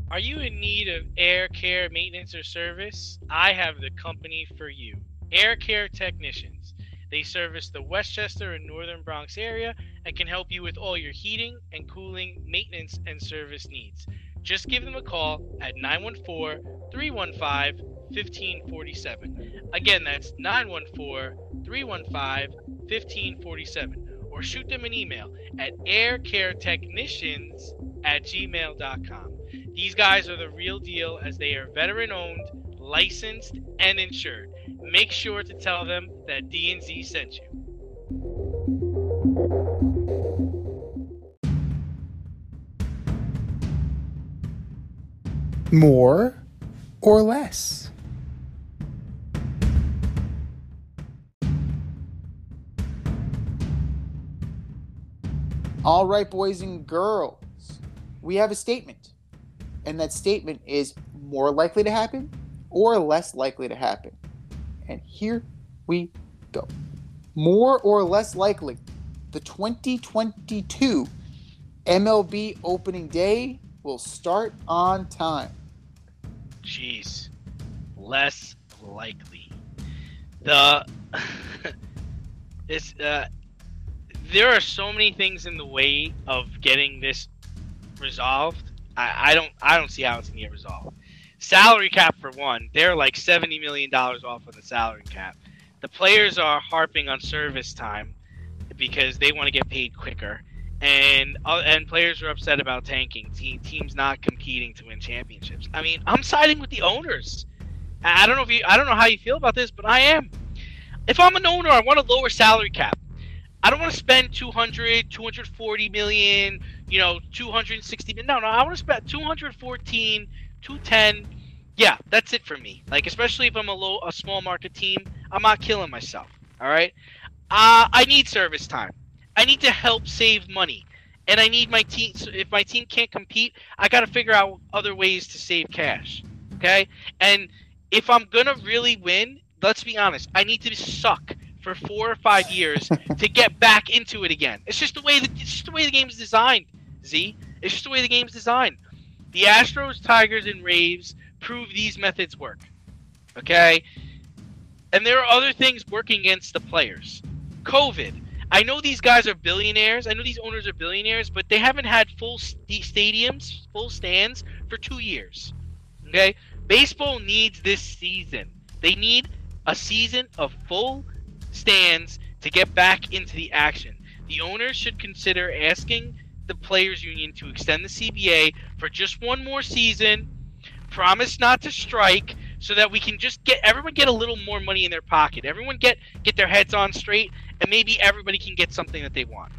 Are you in need of air care maintenance or service? I have the company for you. Air Care Technicians. They service the Westchester and Northern Bronx area and can help you with all your heating and cooling, maintenance, and service needs. Just give them a call at 914 315 1547. Again, that's 914 315 1547. Or shoot them an email at aircaretechnicians at gmail.com. These guys are the real deal as they are veteran owned, licensed, and insured. Make sure to tell them that D&Z sent you. More or less? All right, boys and girls, we have a statement. And that statement is more likely to happen or less likely to happen. And here we go. More or less likely, the 2022 MLB opening day will start on time. Jeez, less likely. The *laughs* this uh, there are so many things in the way of getting this resolved. I, I don't I don't see how it's gonna get resolved. Salary cap for one, they're like seventy million dollars off of the salary cap. The players are harping on service time because they want to get paid quicker, and uh, and players are upset about tanking. Te- teams not competing to win championships. I mean, I'm siding with the owners. I don't know if you I don't know how you feel about this, but I am. If I'm an owner, I want a lower salary cap. I don't want to spend 200, 240 million, you know, 260 million. No, no, I want to spend 214, 210. Yeah, that's it for me. Like, especially if I'm a low, a small market team, I'm not killing myself. All right. Uh, I need service time. I need to help save money, and I need my team. So if my team can't compete, I got to figure out other ways to save cash. Okay. And if I'm gonna really win, let's be honest. I need to suck for four or five years *laughs* to get back into it again. It's just the way the, it's just the way the game's designed. Z. It's just the way the game's designed. The Astros, Tigers, and Rays prove these methods work. Okay? And there are other things working against the players. COVID. I know these guys are billionaires. I know these owners are billionaires, but they haven't had full st- stadiums, full stands for two years. Okay? Baseball needs this season. They need a season of full stands to get back into the action. The owners should consider asking the players union to extend the CBA for just one more season. Promise not to strike so that we can just get everyone get a little more money in their pocket. Everyone get get their heads on straight and maybe everybody can get something that they want.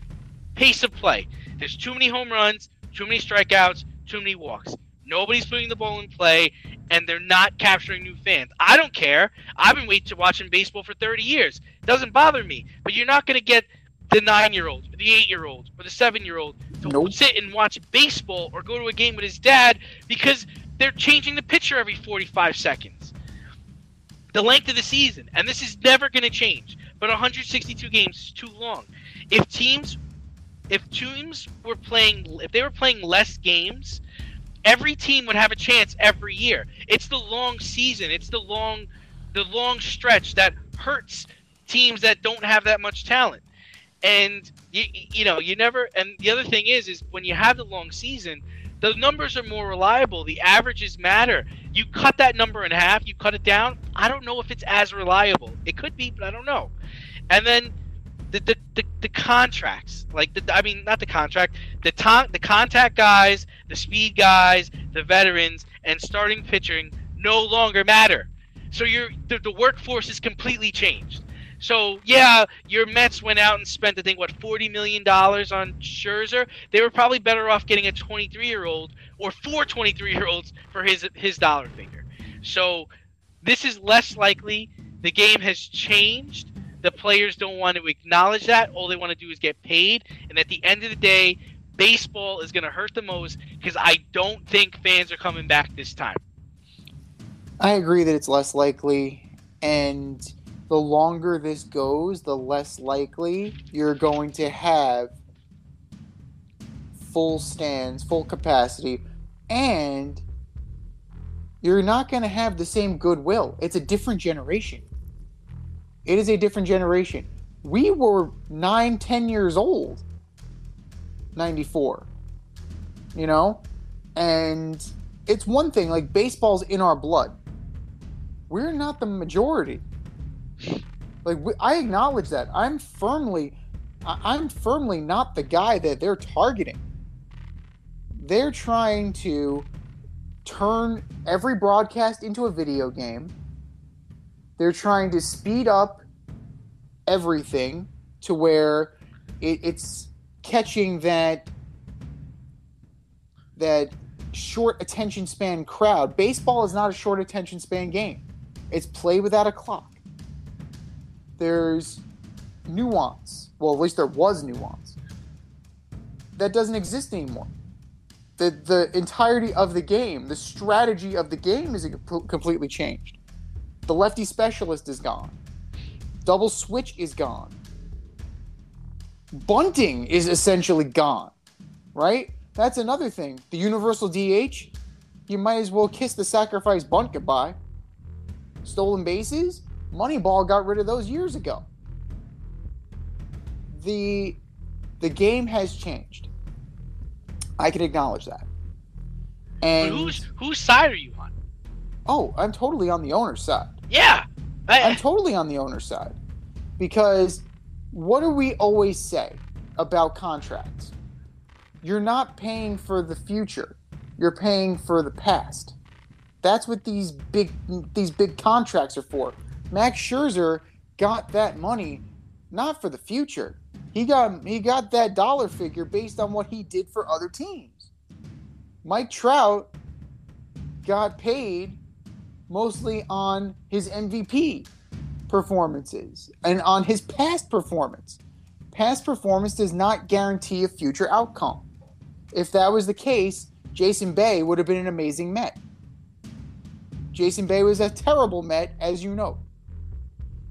Pace of play. There's too many home runs, too many strikeouts, too many walks. Nobody's putting the ball in play, and they're not capturing new fans. I don't care. I've been waiting to watching baseball for 30 years. It doesn't bother me. But you're not going to get the nine-year-old, or the eight-year-old, or the seven-year-old to Nope. sit and watch baseball or go to a game with his dad because they're changing the pitcher every 45 seconds. The length of the season, and this is never going to change. But 162 games is too long. If teams, if teams were playing, if they were playing less games, every team would have a chance every year. It's the long season. It's the long, the long stretch that hurts teams that don't have that much talent. And you, you know, you never. And the other thing is, is when you have the long season, the numbers are more reliable. The averages matter. You cut that number in half. You cut it down. I don't know if it's as reliable. It could be, but I don't know. And then the the, the, the contracts, like the I mean, not the contract, the the contact guys, the speed guys, the veterans, and starting pitching no longer matter. So your the, the workforce is completely changed. So yeah, your Mets went out and spent I think what forty million dollars on Scherzer. They were probably better off getting a 23 year old or four 23 year olds for his his dollar figure. So this is less likely. The game has changed. The players don't want to acknowledge that. All they want to do is get paid. And at the end of the day, baseball is going to hurt the most because I don't think fans are coming back this time. I agree that it's less likely, and the longer this goes, the less likely you're going to have full stands, full capacity, and you're not going to have the same goodwill. It's a different generation. It is a different generation. We were nine, ten years old, 94, you know? And it's one thing, like baseball's in our blood we're not the majority. Like we, I acknowledge that. I'm firmly, I- I'm firmly not the guy that they're targeting. They're trying to turn every broadcast into a video game. They're trying to speed up everything to where it, it's catching that that short attention span crowd. Baseball is not a short attention span game. It's play without a clock. There's nuance. Well, at least there was nuance. That doesn't exist anymore. The the entirety of the game, the strategy of the game is completely changed. The lefty specialist is gone. Double switch is gone. Bunting is essentially gone. Right? That's another thing. The universal DH, you might as well kiss the sacrifice bunt goodbye. Stolen bases, Moneyball got rid of those years ago. The the game has changed. I can acknowledge that. But And whose whose side are you on? oh, I'm totally on the owner's side. Yeah. I- I'm totally on the owner's side. Because what do we always say about contracts? You're not paying for the future. You're paying for the past. That's what these big these big contracts are for. Max Scherzer got that money not for the future. He got he got that dollar figure based on what he did for other teams. Mike Trout got paid mostly on his MVP performances and on his past performance. Past performance does not guarantee a future outcome. If that was the case, Jason Bay would have been an amazing Met. Jason Bay was a terrible Met, as you know.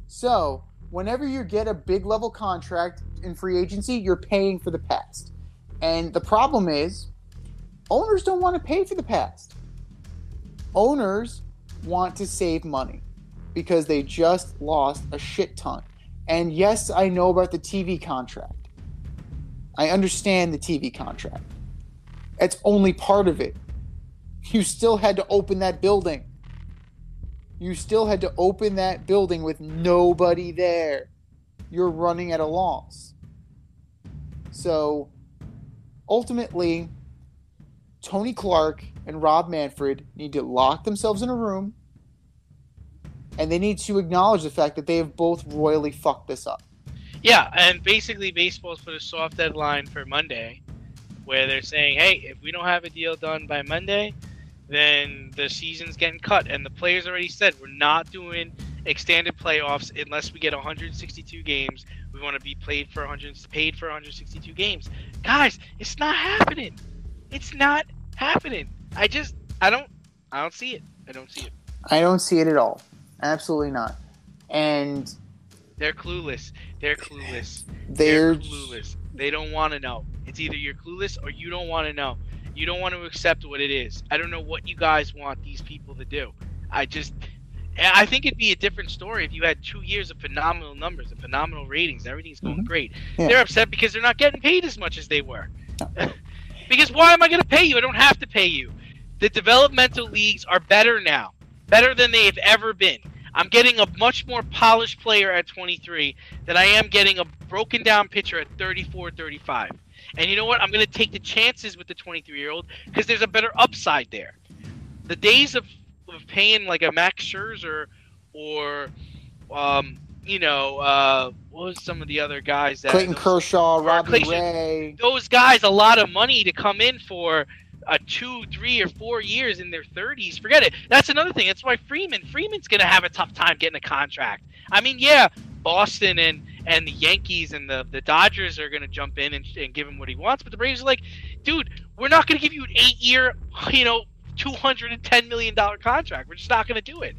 So, whenever you get a big level contract in free agency, you're paying for the past. And the problem is, owners don't want to pay for the past. Owners want to save money because they just lost a shit ton. And yes, I know about the TV contract. I understand the TV contract. It's only part of it. You still had to open that building. You still had to open that building with nobody there. You're running at a loss. So ultimately, Tony Clark and Rob Manfred need to lock themselves in a room and they need to acknowledge the fact that they have both royally fucked this up. Yeah, and basically baseball's put a soft deadline for Monday where they're saying, "Hey, if we don't have a deal done by Monday, then the season's getting cut." And the players already said, "We're not doing extended playoffs unless we get 162 games. We want to be played for 100 paid for 162 games." Guys, it's not happening. It's not happening. I just I don't I don't see it. I don't see it. I don't see it at all. Absolutely not. And They're clueless. They're clueless. they're They're clueless. They don't want to know. It's either you're clueless or you don't want to know. You don't want to accept what it is. I don't know what you guys want these people to do. I just, I think it'd be a different story if you had two years of phenomenal numbers and phenomenal ratings. Everything's going Mhm. great. Yeah. They're upset because they're not getting paid as much as they were. *laughs* because why am I going to pay you? I don't have to pay you. The developmental leagues are better now, better than they have ever been. I'm getting a much more polished player at 23 than I am getting a broken down pitcher at 34, 35. And you know what? I'm going to take the chances with the 23 year old because there's a better upside there. The days of, of paying like a Max Scherzer or, um, you know, uh, what was some of the other guys that Clayton those- Kershaw, Robbie Clayton- Ray. those guys a lot of money to come in for a two, three, or four years in their 30s. Forget it. That's another thing. That's why Freeman. Freeman's gonna have a tough time getting a contract. I mean, yeah, Boston and and the Yankees and the the Dodgers are gonna jump in and, and give him what he wants, but the Braves are like, dude, we're not gonna give you an eight-year, you know, 210 million dollar contract. We're just not gonna do it.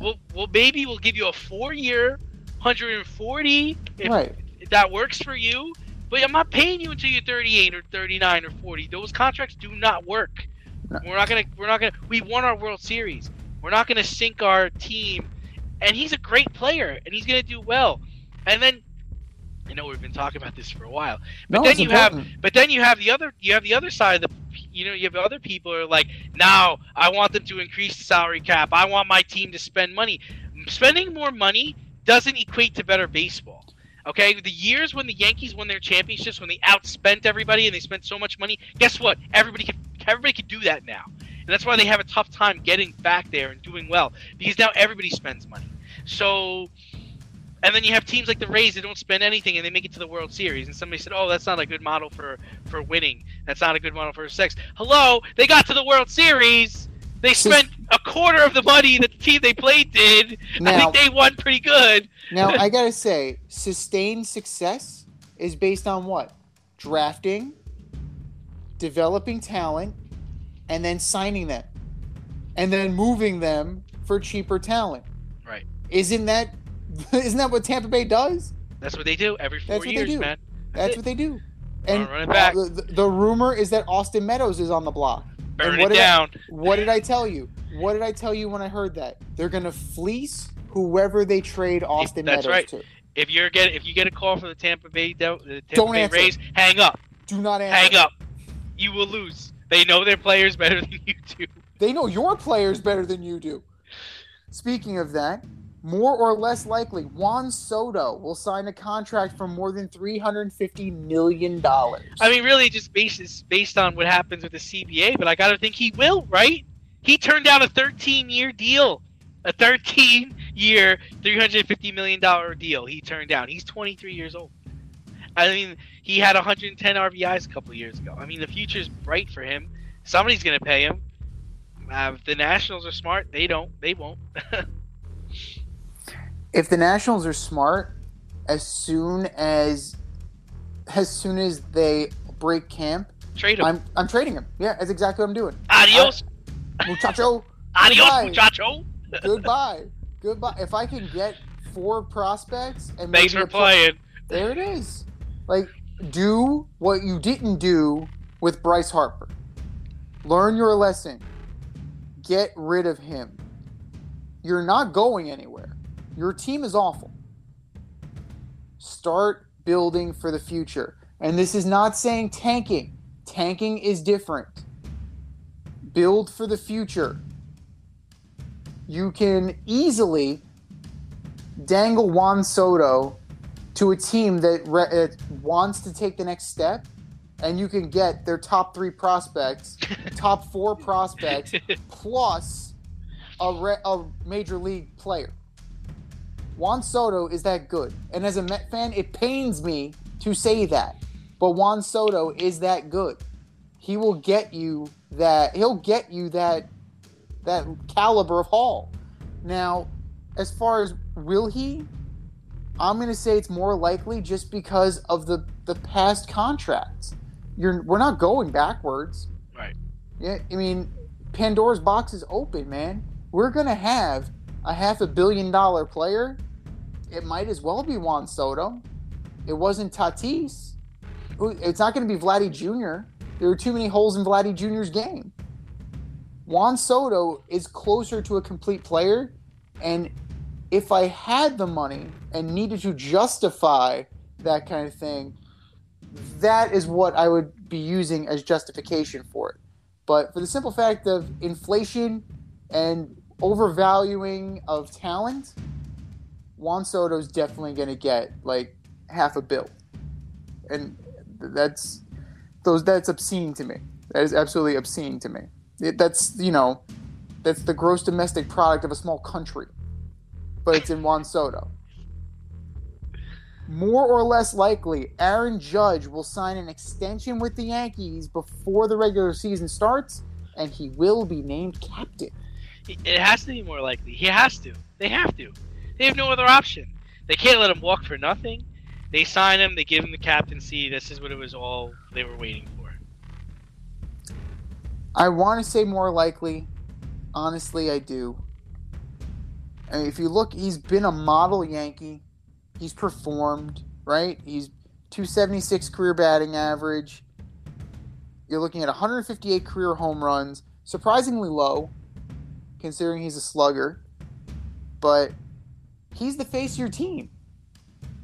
Well, well, maybe we'll give you a four-year, 140 if Right. if that works for you. But I'm not paying you until you're 38 or 39 or 40. Those contracts do not work. No. We're not gonna. We're not gonna. We won our World Series. We're not gonna sink our team. And he's a great player, and he's gonna do well. And then, I know we've been talking about this for a while. But No, then you have but then you have the other you have the other side of the you know you have other people who are like now I want them to increase the salary cap. I want my team to spend money. Spending more money doesn't equate to better baseball. Okay, the years when the Yankees won their championships, when they outspent everybody and they spent so much money, guess what? Everybody can everybody can do that now, and that's why they have a tough time getting back there and doing well because now everybody spends money. So And then you have teams like the Rays that don't spend anything and they make it to the World Series. And somebody said, "Oh, that's not a good model for for winning. That's not a good model for sex." Hello, they got to the World Series. They spent a quarter of the money that the team they played did. I think they won pretty good. Now *laughs* I gotta say, sustained success is based on what? Drafting, developing talent, and then signing them, and then moving them for cheaper talent. Right. Isn't that *laughs* isn't that what Tampa Bay does? That's what they do every four That's what they years, do. man. That's it. what they do. And run it back. uh, the, the rumor is that Austin Meadows is on the block. Burn what it did I- down. What did I tell you? What did I tell you when I heard that? They're gonna fleece whoever they trade Austin that's Meadows right. to. If you're get if you get a call from the Tampa Bay the Tampa Don't Bay answer. Rays, hang up. Do not answer. Hang up. You will lose. They know their players *laughs* better than you do. They know your players better than you do. Speaking of that, more or less likely, Juan Soto will sign a contract for more than three hundred fifty million dollars. I mean, really, just based based on what happens with the CBA. But I gotta think he will, right? He turned down a 13 year deal, a 13 year, 350 million dollar deal. He turned down. He's 23 years old. I mean, he had 110 RBIs a couple years ago. I mean, the future's bright for him. Somebody's gonna pay him. Uh, the Nationals are smart, they don't. They won't. *laughs* if the Nationals are smart, as soon as as soon as they break camp, Trade him. I'm I'm trading him. Yeah, that's exactly what I'm doing. Adios, Muchacho, adios, goodbye. muchacho. goodbye, goodbye. If I can get four prospects and Thanks for playing. There it is. Like, do what you didn't do with Bryce Harper. Learn your lesson. Get rid of him. You're not going anywhere. Your team is awful. Start building for the future. And this is not saying tanking, tanking is different. Build for the future. You can easily dangle Juan Soto to a team that re- wants to take the next step, and you can get their top three prospects, *laughs* top four prospects, plus a, re- a major league player. Juan Soto is that good, and as a Met fan, it pains me to say that, but Juan Soto is that good. He will get you that. He'll get you that that caliber of haul. Now, as far as will he? I'm going to say it's more likely just because of the the past contracts. You're we're not going backwards. Right. Yeah, I mean, Pandora's box is open, man. We're going to have a half a billion dollar player. It might as well be Juan Soto. It wasn't Tatis. It's not going to be Vladdy Jr. There are too many holes in Vladdy Jr.'s game. Juan Soto is closer to a complete player, and if I had the money and needed to justify that kind of thing, that is what I would be using as justification for it. But for the simple fact of inflation and overvaluing of talent, Juan Soto's definitely going to get like half a bill, and that's those that's obscene to me. That is absolutely obscene to me. It, that's you know, that's the gross domestic product of a small country, but it's in Juan Soto. More or less likely, Aaron Judge will sign an extension with the Yankees before the regular season starts, and he will be named captain. It has to be more likely. He has to. They have to. They have no other option. They can't let him walk for nothing. They sign him. They give him the captaincy. This is what it was all they were waiting for. I want to say more likely. Honestly, I do. I mean, if you look, he's been a model Yankee. He's performed, right? He's 276 career batting average. You're looking at 158 career home runs. Surprisingly low, considering he's a slugger. But he's the face of your team.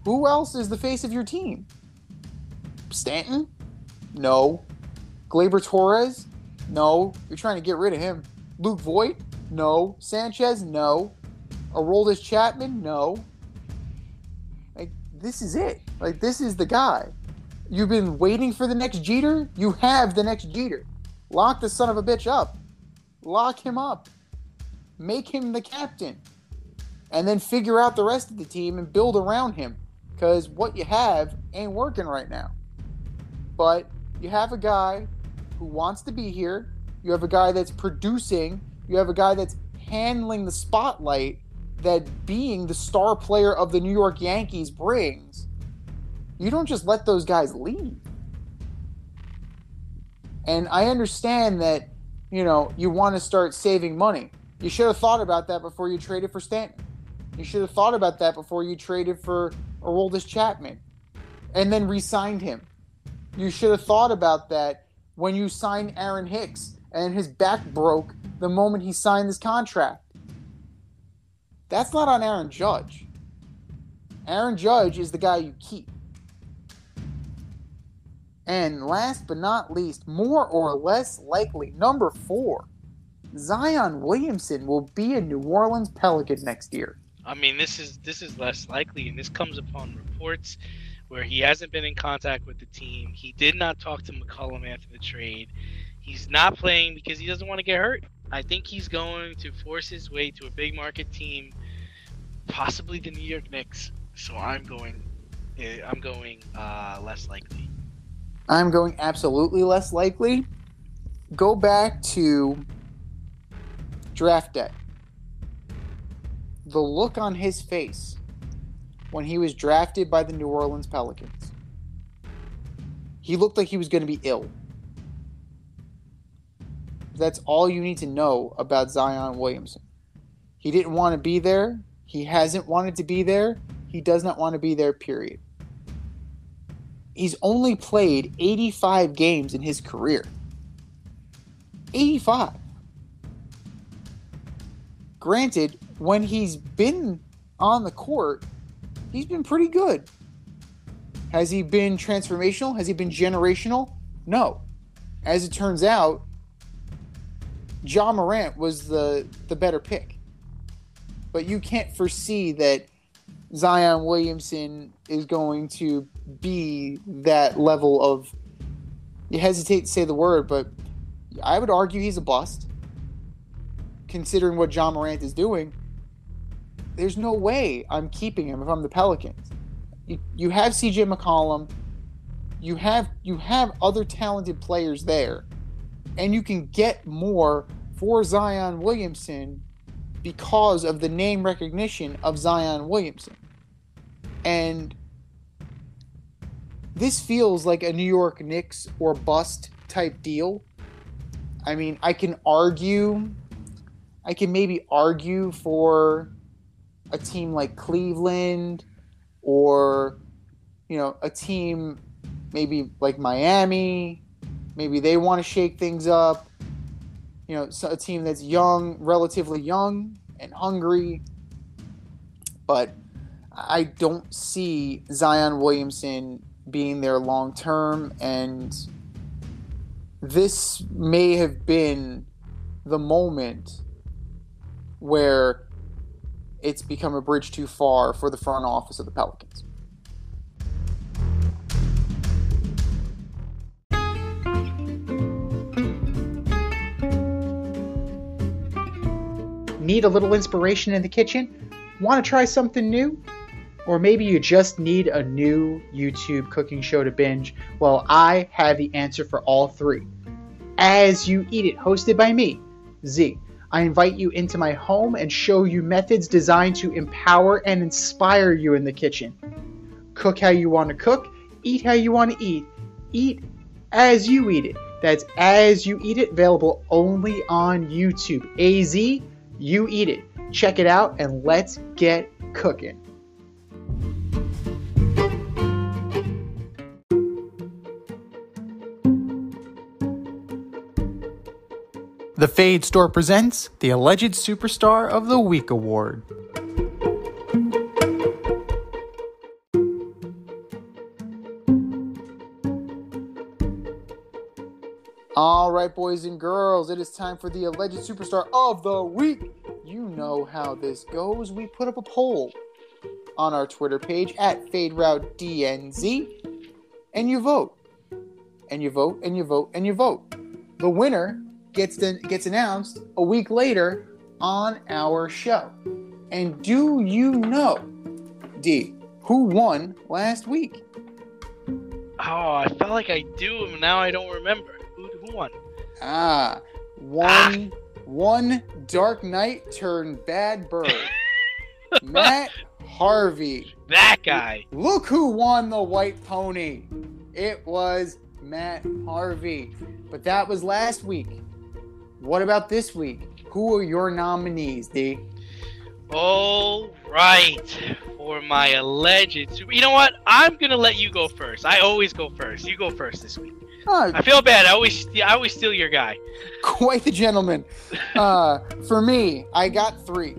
Who else is the face of your team? Stanton? No. Gleyber Torres? No. You're trying to get rid of him. Luke Voit? No. Sanchez? No. Aroldis Chapman? No. Like, this is it. Like, this is the guy. You've been waiting for the next Jeter? You have the next Jeter. Lock the son of a bitch up. Lock him up. Make him the captain. And then figure out the rest of the team and build around him because what you have ain't working right now. But you have a guy who wants to be here, you have a guy that's producing, you have a guy that's handling the spotlight that being the star player of the New York Yankees brings. You don't just let those guys leave. And I understand that, you know, you want to start saving money. You should have thought about that before you traded for Stanton. You should have thought about that before you traded for Aroldis Chapman and then re signed him. You should have thought about that when you signed Aaron Hicks and his back broke the moment he signed this contract. That's not on Aaron Judge. Aaron Judge is the guy you keep. And last but not least, more or less likely, number four, Zion Williamson will be a New Orleans Pelican next year. I mean, this is this is less likely, and this comes upon reports where he hasn't been in contact with the team. He did not talk to McCollum after the trade. He's not playing because he doesn't want to get hurt. I think he's going to force his way to a big market team, possibly the New York Knicks. So I'm going, eh, I'm going uh, less likely. I'm going absolutely less likely. Go back to draft day. The look on his face when he was drafted by the New Orleans Pelicans. He looked like he was going to be ill. That's all you need to know about Zion Williamson. He didn't want to be there. He hasn't wanted to be there. He does not want to be there, period. He's only played 85 games in his career. 85. Granted, when he's been on the court, he's been pretty good. Has he been transformational? Has he been generational? No. As it turns out, Ja Morant was the, the better pick. But you can't foresee that Zion Williamson is going to be that level of. You hesitate to say the word, but I would argue he's a bust. Considering what Ja Morant is doing, there's no way I'm keeping him if I'm the Pelicans. You, you have CJ McCollum, you have you have other talented players there, and you can get more for Zion Williamson because of the name recognition of Zion Williamson. And this feels like a New York Knicks or bust type deal. I mean, I can argue, I can maybe argue for a team like Cleveland or, you know, a team maybe like Miami. Maybe they want to shake things up. You know, so a team that's young, relatively young and hungry. But I don't see Zion Williamson being there long term, and this may have been the moment where it's become a bridge too far for the front office of the Pelicans. Need a little inspiration in the kitchen? Want to try something new? Or maybe you just need a new YouTube cooking show to binge? Well, I have the answer for all three. As You Eat It, hosted by me, Z. I invite you into my home and show you methods designed to empower and inspire you in the kitchen. Cook how you want to cook, eat how you want to eat, eat as you eat it. That's As You Eat It, available only on YouTube. AZ, You Eat It. Check it out and let's get cooking. The Fade Store presents the Alleged Superstar of the Week Award. All right, boys and girls, it is time for the Alleged Superstar of the Week. You know how this goes. We put up a poll on our Twitter page at FadeRouteDNZ, and you vote. And you vote, and you vote, and you vote. The winner gets the, gets announced a week later on our show. And do you know, D, who won last week? Oh, I felt like I do, and now I don't remember. Who, who won? Ah, one, one Dark Knight turned bad bird. *laughs* Matt Harvey. That guy. Look who won the white pony. It was Matt Harvey. But that was last week. What about this week? Who are your nominees, D? All right. For my alleged super. You know what? I'm gonna let you go first. I always go first. You go first this week. Oh, I feel bad. I always, I always steal your guy. quite the gentleman. *laughs* Uh, for me, I got three.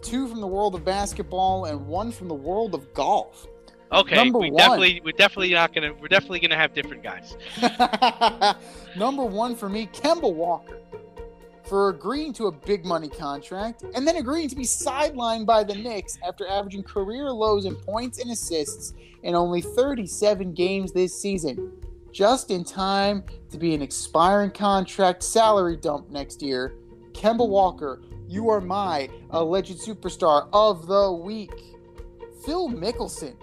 Two from the world of basketball and one from the world of golf. Okay, Number we one. definitely, we're definitely not gonna, we're definitely gonna have different guys. *laughs* Number one for me, Kemba Walker. For agreeing to a big money contract and then agreeing to be sidelined by the Knicks after averaging career lows in points and assists in only 37 games this season. Just in time to be an expiring contract salary dump next year. Kemba Walker, you are my alleged superstar of the week. Phil Mickelson,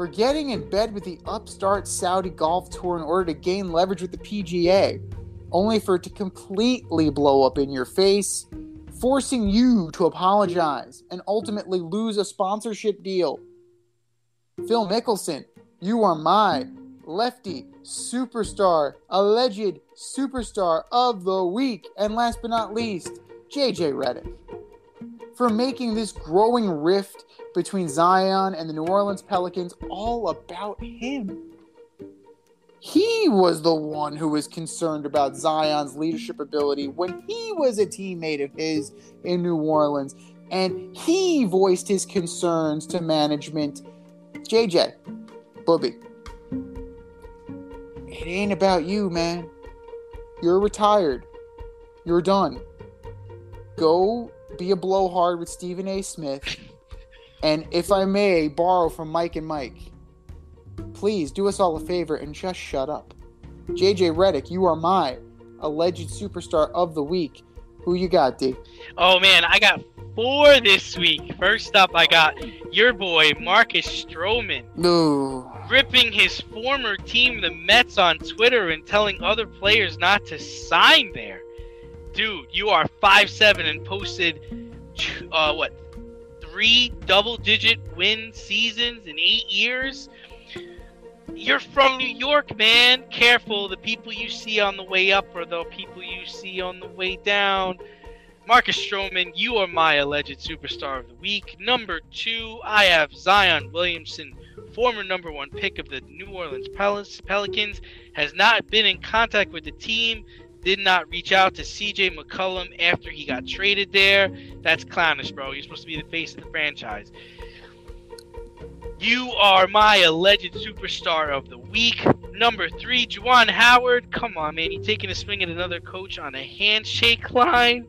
for getting in bed with the upstart Saudi golf tour in order to gain leverage with the PGA, only for it to completely blow up in your face, forcing you to apologize and ultimately lose a sponsorship deal. Phil Mickelson, you are my lefty superstar, alleged superstar of the week. And last but not least, JJ Redick. For making this growing rift between Zion and the New Orleans Pelicans all about him. He was the one who was concerned about Zion's leadership ability when he was a teammate of his in New Orleans, and he voiced his concerns to management. JJ, Booby, it ain't about you, man. You're retired. You're done. Go be a blowhard with Stephen A. Smith. And if I may borrow from Mike and Mike, please do us all a favor and just shut up. JJ Redick, you are my alleged superstar of the week. Who you got, D? Oh man, I got four this week. First up, I got your boy Marcus Stroman No. ripping his former team, the Mets, on Twitter and telling other players not to sign there. Dude, you are five seven and posted, uh, what, three double-digit win seasons in eight years. You're from New York, man. Careful, the people you see on the way up are the people you see on the way down. Marcus Stroman, you are my alleged superstar of the week. Number two, I have Zion Williamson, former number one pick of the New Orleans Pelicans, has not been in contact with the team, did not reach out to CJ McCollum after he got traded there. That's clownish, bro. You're supposed to be the face of the franchise. You are my alleged superstar of the week. Number three, Juwan Howard. Come on, man. You're taking a swing at another coach on a handshake line?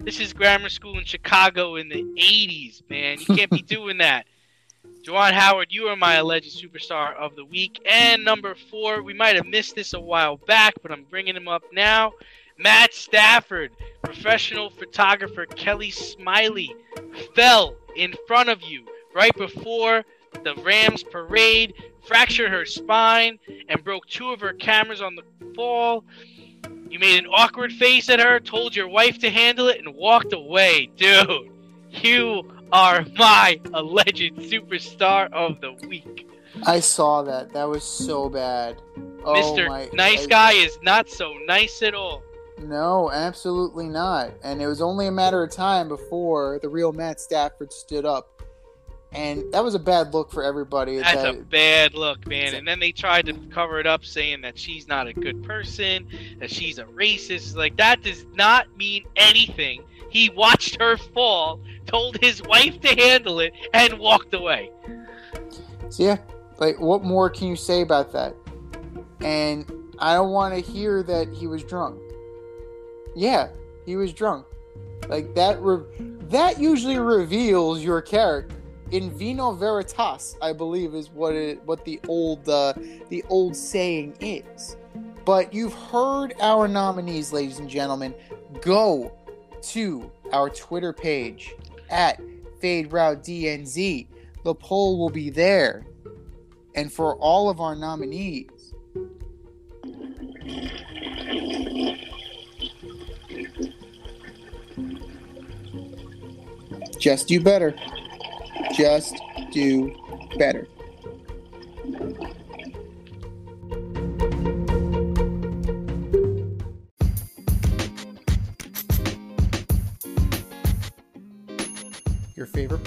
This is grammar school in Chicago in the 80s, man. You can't be *laughs* doing that. Juwan Howard, you are my alleged superstar of the week. And number four, we might have missed this a while back, but I'm bringing him up now. Matt Stafford, professional photographer Kelly Smiley, fell in front of you right before the Rams parade, fractured her spine, and broke two of her cameras on the fall. You made an awkward face at her, told your wife to handle it, and walked away. Dude, you are my alleged superstar of the week. I saw that. That was so bad. Oh Mr. my- nice I- Guy is not so nice at all. No, absolutely not. And it was only a matter of time before the real Matt Stafford stood up. And that was a bad look for everybody. That's that, a bad look, man. And then they tried to cover it up saying that she's not a good person, that she's a racist. Like, that does not mean anything. He watched her fall, told his wife to handle it, and walked away. So yeah, like what more can you say about that? And I don't want to hear that he was drunk. Yeah, he was drunk. Like that. Re- that usually reveals your character. In vino veritas, I believe is what it what the old uh, the old saying is. But you've heard our nominees, ladies and gentlemen. Go to our Twitter page at Fade Route DNZ. The poll will be there. And for all of our nominees, just do better. Just do better.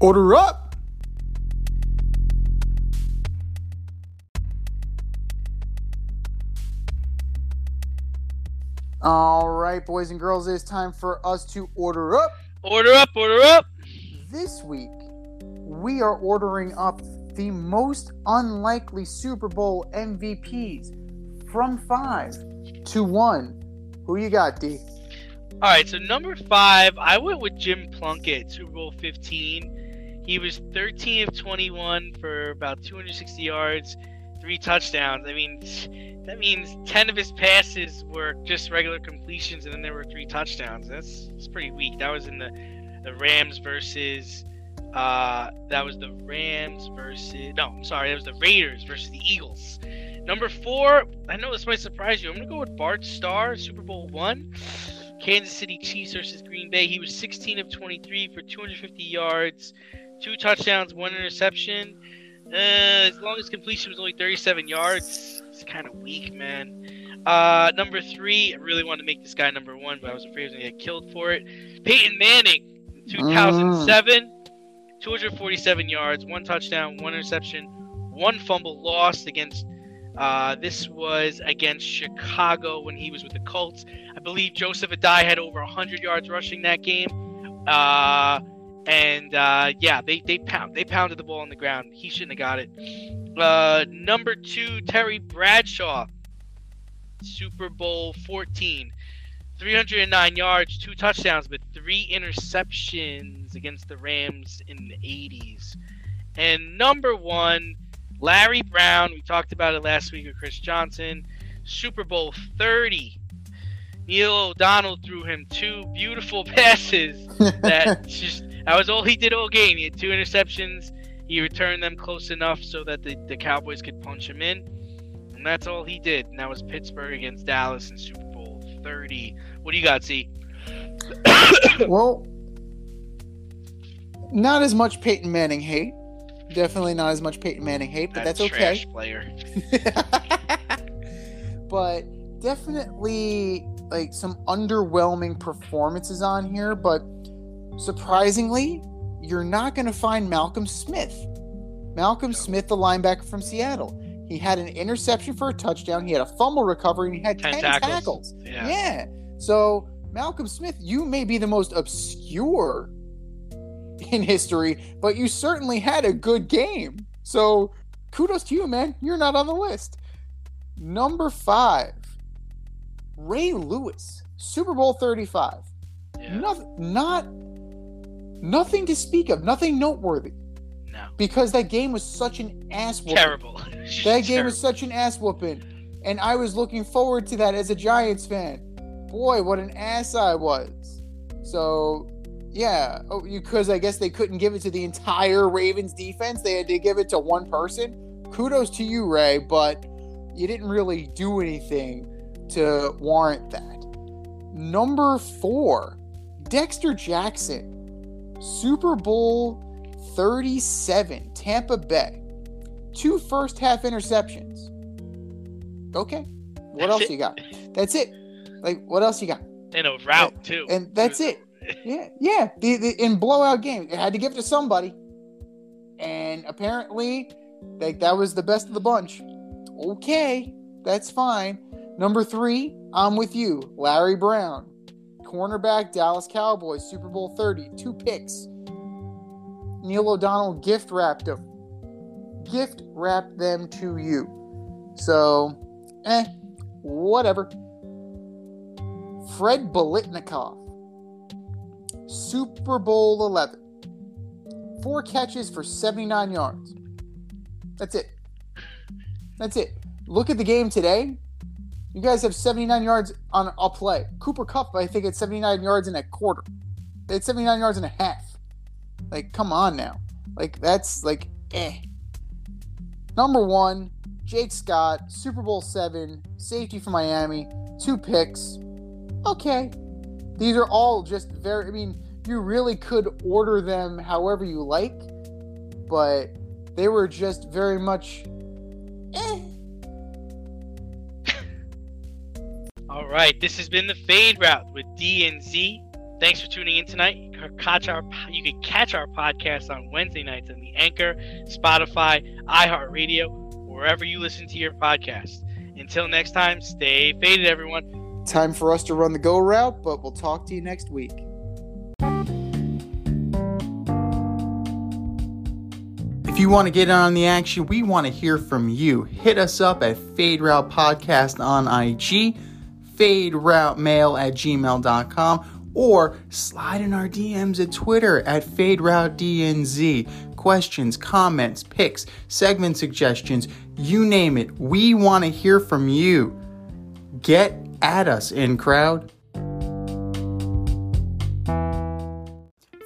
Order up! All right, boys and girls, it's time for us to order up. Order up, order up. This week, we are ordering up the most unlikely Super Bowl MVPs from five to one. Who you got, D? All right, so number five, I went with Jim Plunkett, Super Bowl 15. He was 13 of 21 for about 260 yards, three touchdowns. I mean, that means 10 of his passes were just regular completions, and then there were three touchdowns. That's, that's pretty weak. That was in the, the Rams versus. Uh, that was the Rams versus. No, I'm sorry. That was the Raiders versus the Eagles. Number four, I know this might surprise you. I'm going to go with Bart Starr, Super Bowl one. Kansas City Chiefs versus Green Bay. He was 16 of 23 for 250 yards, two touchdowns, one interception. Uh, as long as completion was only 37 yards, it's kind of weak, man. Uh, number three, I really wanted to make this guy number one, but I was afraid he was going to get killed for it. Peyton Manning, 2007, 247 yards, one touchdown, one interception, one fumble lost against. Uh, this was against Chicago when he was with the Colts. I believe Joseph Addai had over 100 yards rushing that game. Uh, and uh, yeah, they they pound they pounded the ball on the ground. He shouldn't have got it. Uh, number two, Terry Bradshaw, Super Bowl 14, 309 yards, two touchdowns, but three interceptions against the Rams in the 80s. And number one, Larry Brown. We talked about it last week with Chris Johnson. Super Bowl 30. Neil O'Donnell threw him two beautiful *laughs* passes that *laughs* just that was all he did all game. He had two interceptions. He returned them close enough so that the, the Cowboys could punch him in. And that's all he did. And that was Pittsburgh against Dallas in Super Bowl 30. What do you got, C? *coughs* Well, not as much Peyton Manning hate. Definitely not as much Peyton Manning hate, but That that's okay. player. *laughs* but definitely like some underwhelming performances on here. But surprisingly, you're not going to find Malcolm Smith. Malcolm No. Smith, the linebacker from Seattle. He had an interception for a touchdown. He had a fumble recovery, and he had 10, Ten tackles. tackles. Yeah. Yeah. So, Malcolm Smith, you may be the most obscure in history, but you certainly had a good game. So, kudos to you, man. You're not on the list. Number five, Ray Lewis, Super Bowl 35. Yeah. Nothing, not, nothing to speak of, nothing noteworthy, No. because that game was such an ass whooping. Terrible. *laughs* That game was such an ass whooping, and I was looking forward to that as a Giants fan. Boy, what an ass I was. So, yeah, oh, because I guess they couldn't give it to the entire Ravens defense. They had to give it to one person. Kudos to you, Ray, but you didn't really do anything to warrant that. Number four, Dexter Jackson, Super Bowl 37, Tampa Bay two first half interceptions. Okay. What That's else it. you got? That's it. Like what else you got? In a route, too. And that's it. Yeah, yeah. The, the in blowout game, it had to give it to somebody, and apparently, like that was the best of the bunch. Okay, that's fine. Number three, I'm with you, Larry Brown. Cornerback, Dallas Cowboys, Super Bowl 30, two picks. Neil O'Donnell gift wrapped them. Gift wrapped them to you. So, eh, whatever. Fred Biletnikoff, Super Bowl 11. Four catches for 79 yards. That's it. That's it. Look at the game today. You guys have 79 yards on a play. Cooper Kupp, I think, had 79 yards in a quarter. Had 79 yards and a half. Like, come on now. Like, that's like, eh. Number one, Jake Scott, Super Bowl seven, safety for Miami, two picks. Okay. These are all just very, I mean, you really could order them however you like, but they were just very much, All right, this has been the Fade Route with D and Z. Thanks for tuning in tonight. You can catch our you can catch our podcast on Wednesday nights on the Anchor, Spotify, iHeartRadio, wherever you listen to your podcast. Until next time, stay faded, everyone. Time for us to run the go route, but we'll talk to you next week. If you want to get on the action, we want to hear from you. Hit us up at Fade Route Podcast on IG, Fade Route at gmail.com, or slide in our DMs at Twitter at Fade Route DNZ. Questions, comments, picks, segment suggestions, you name it. We want to hear from you. Get at us, in crowd.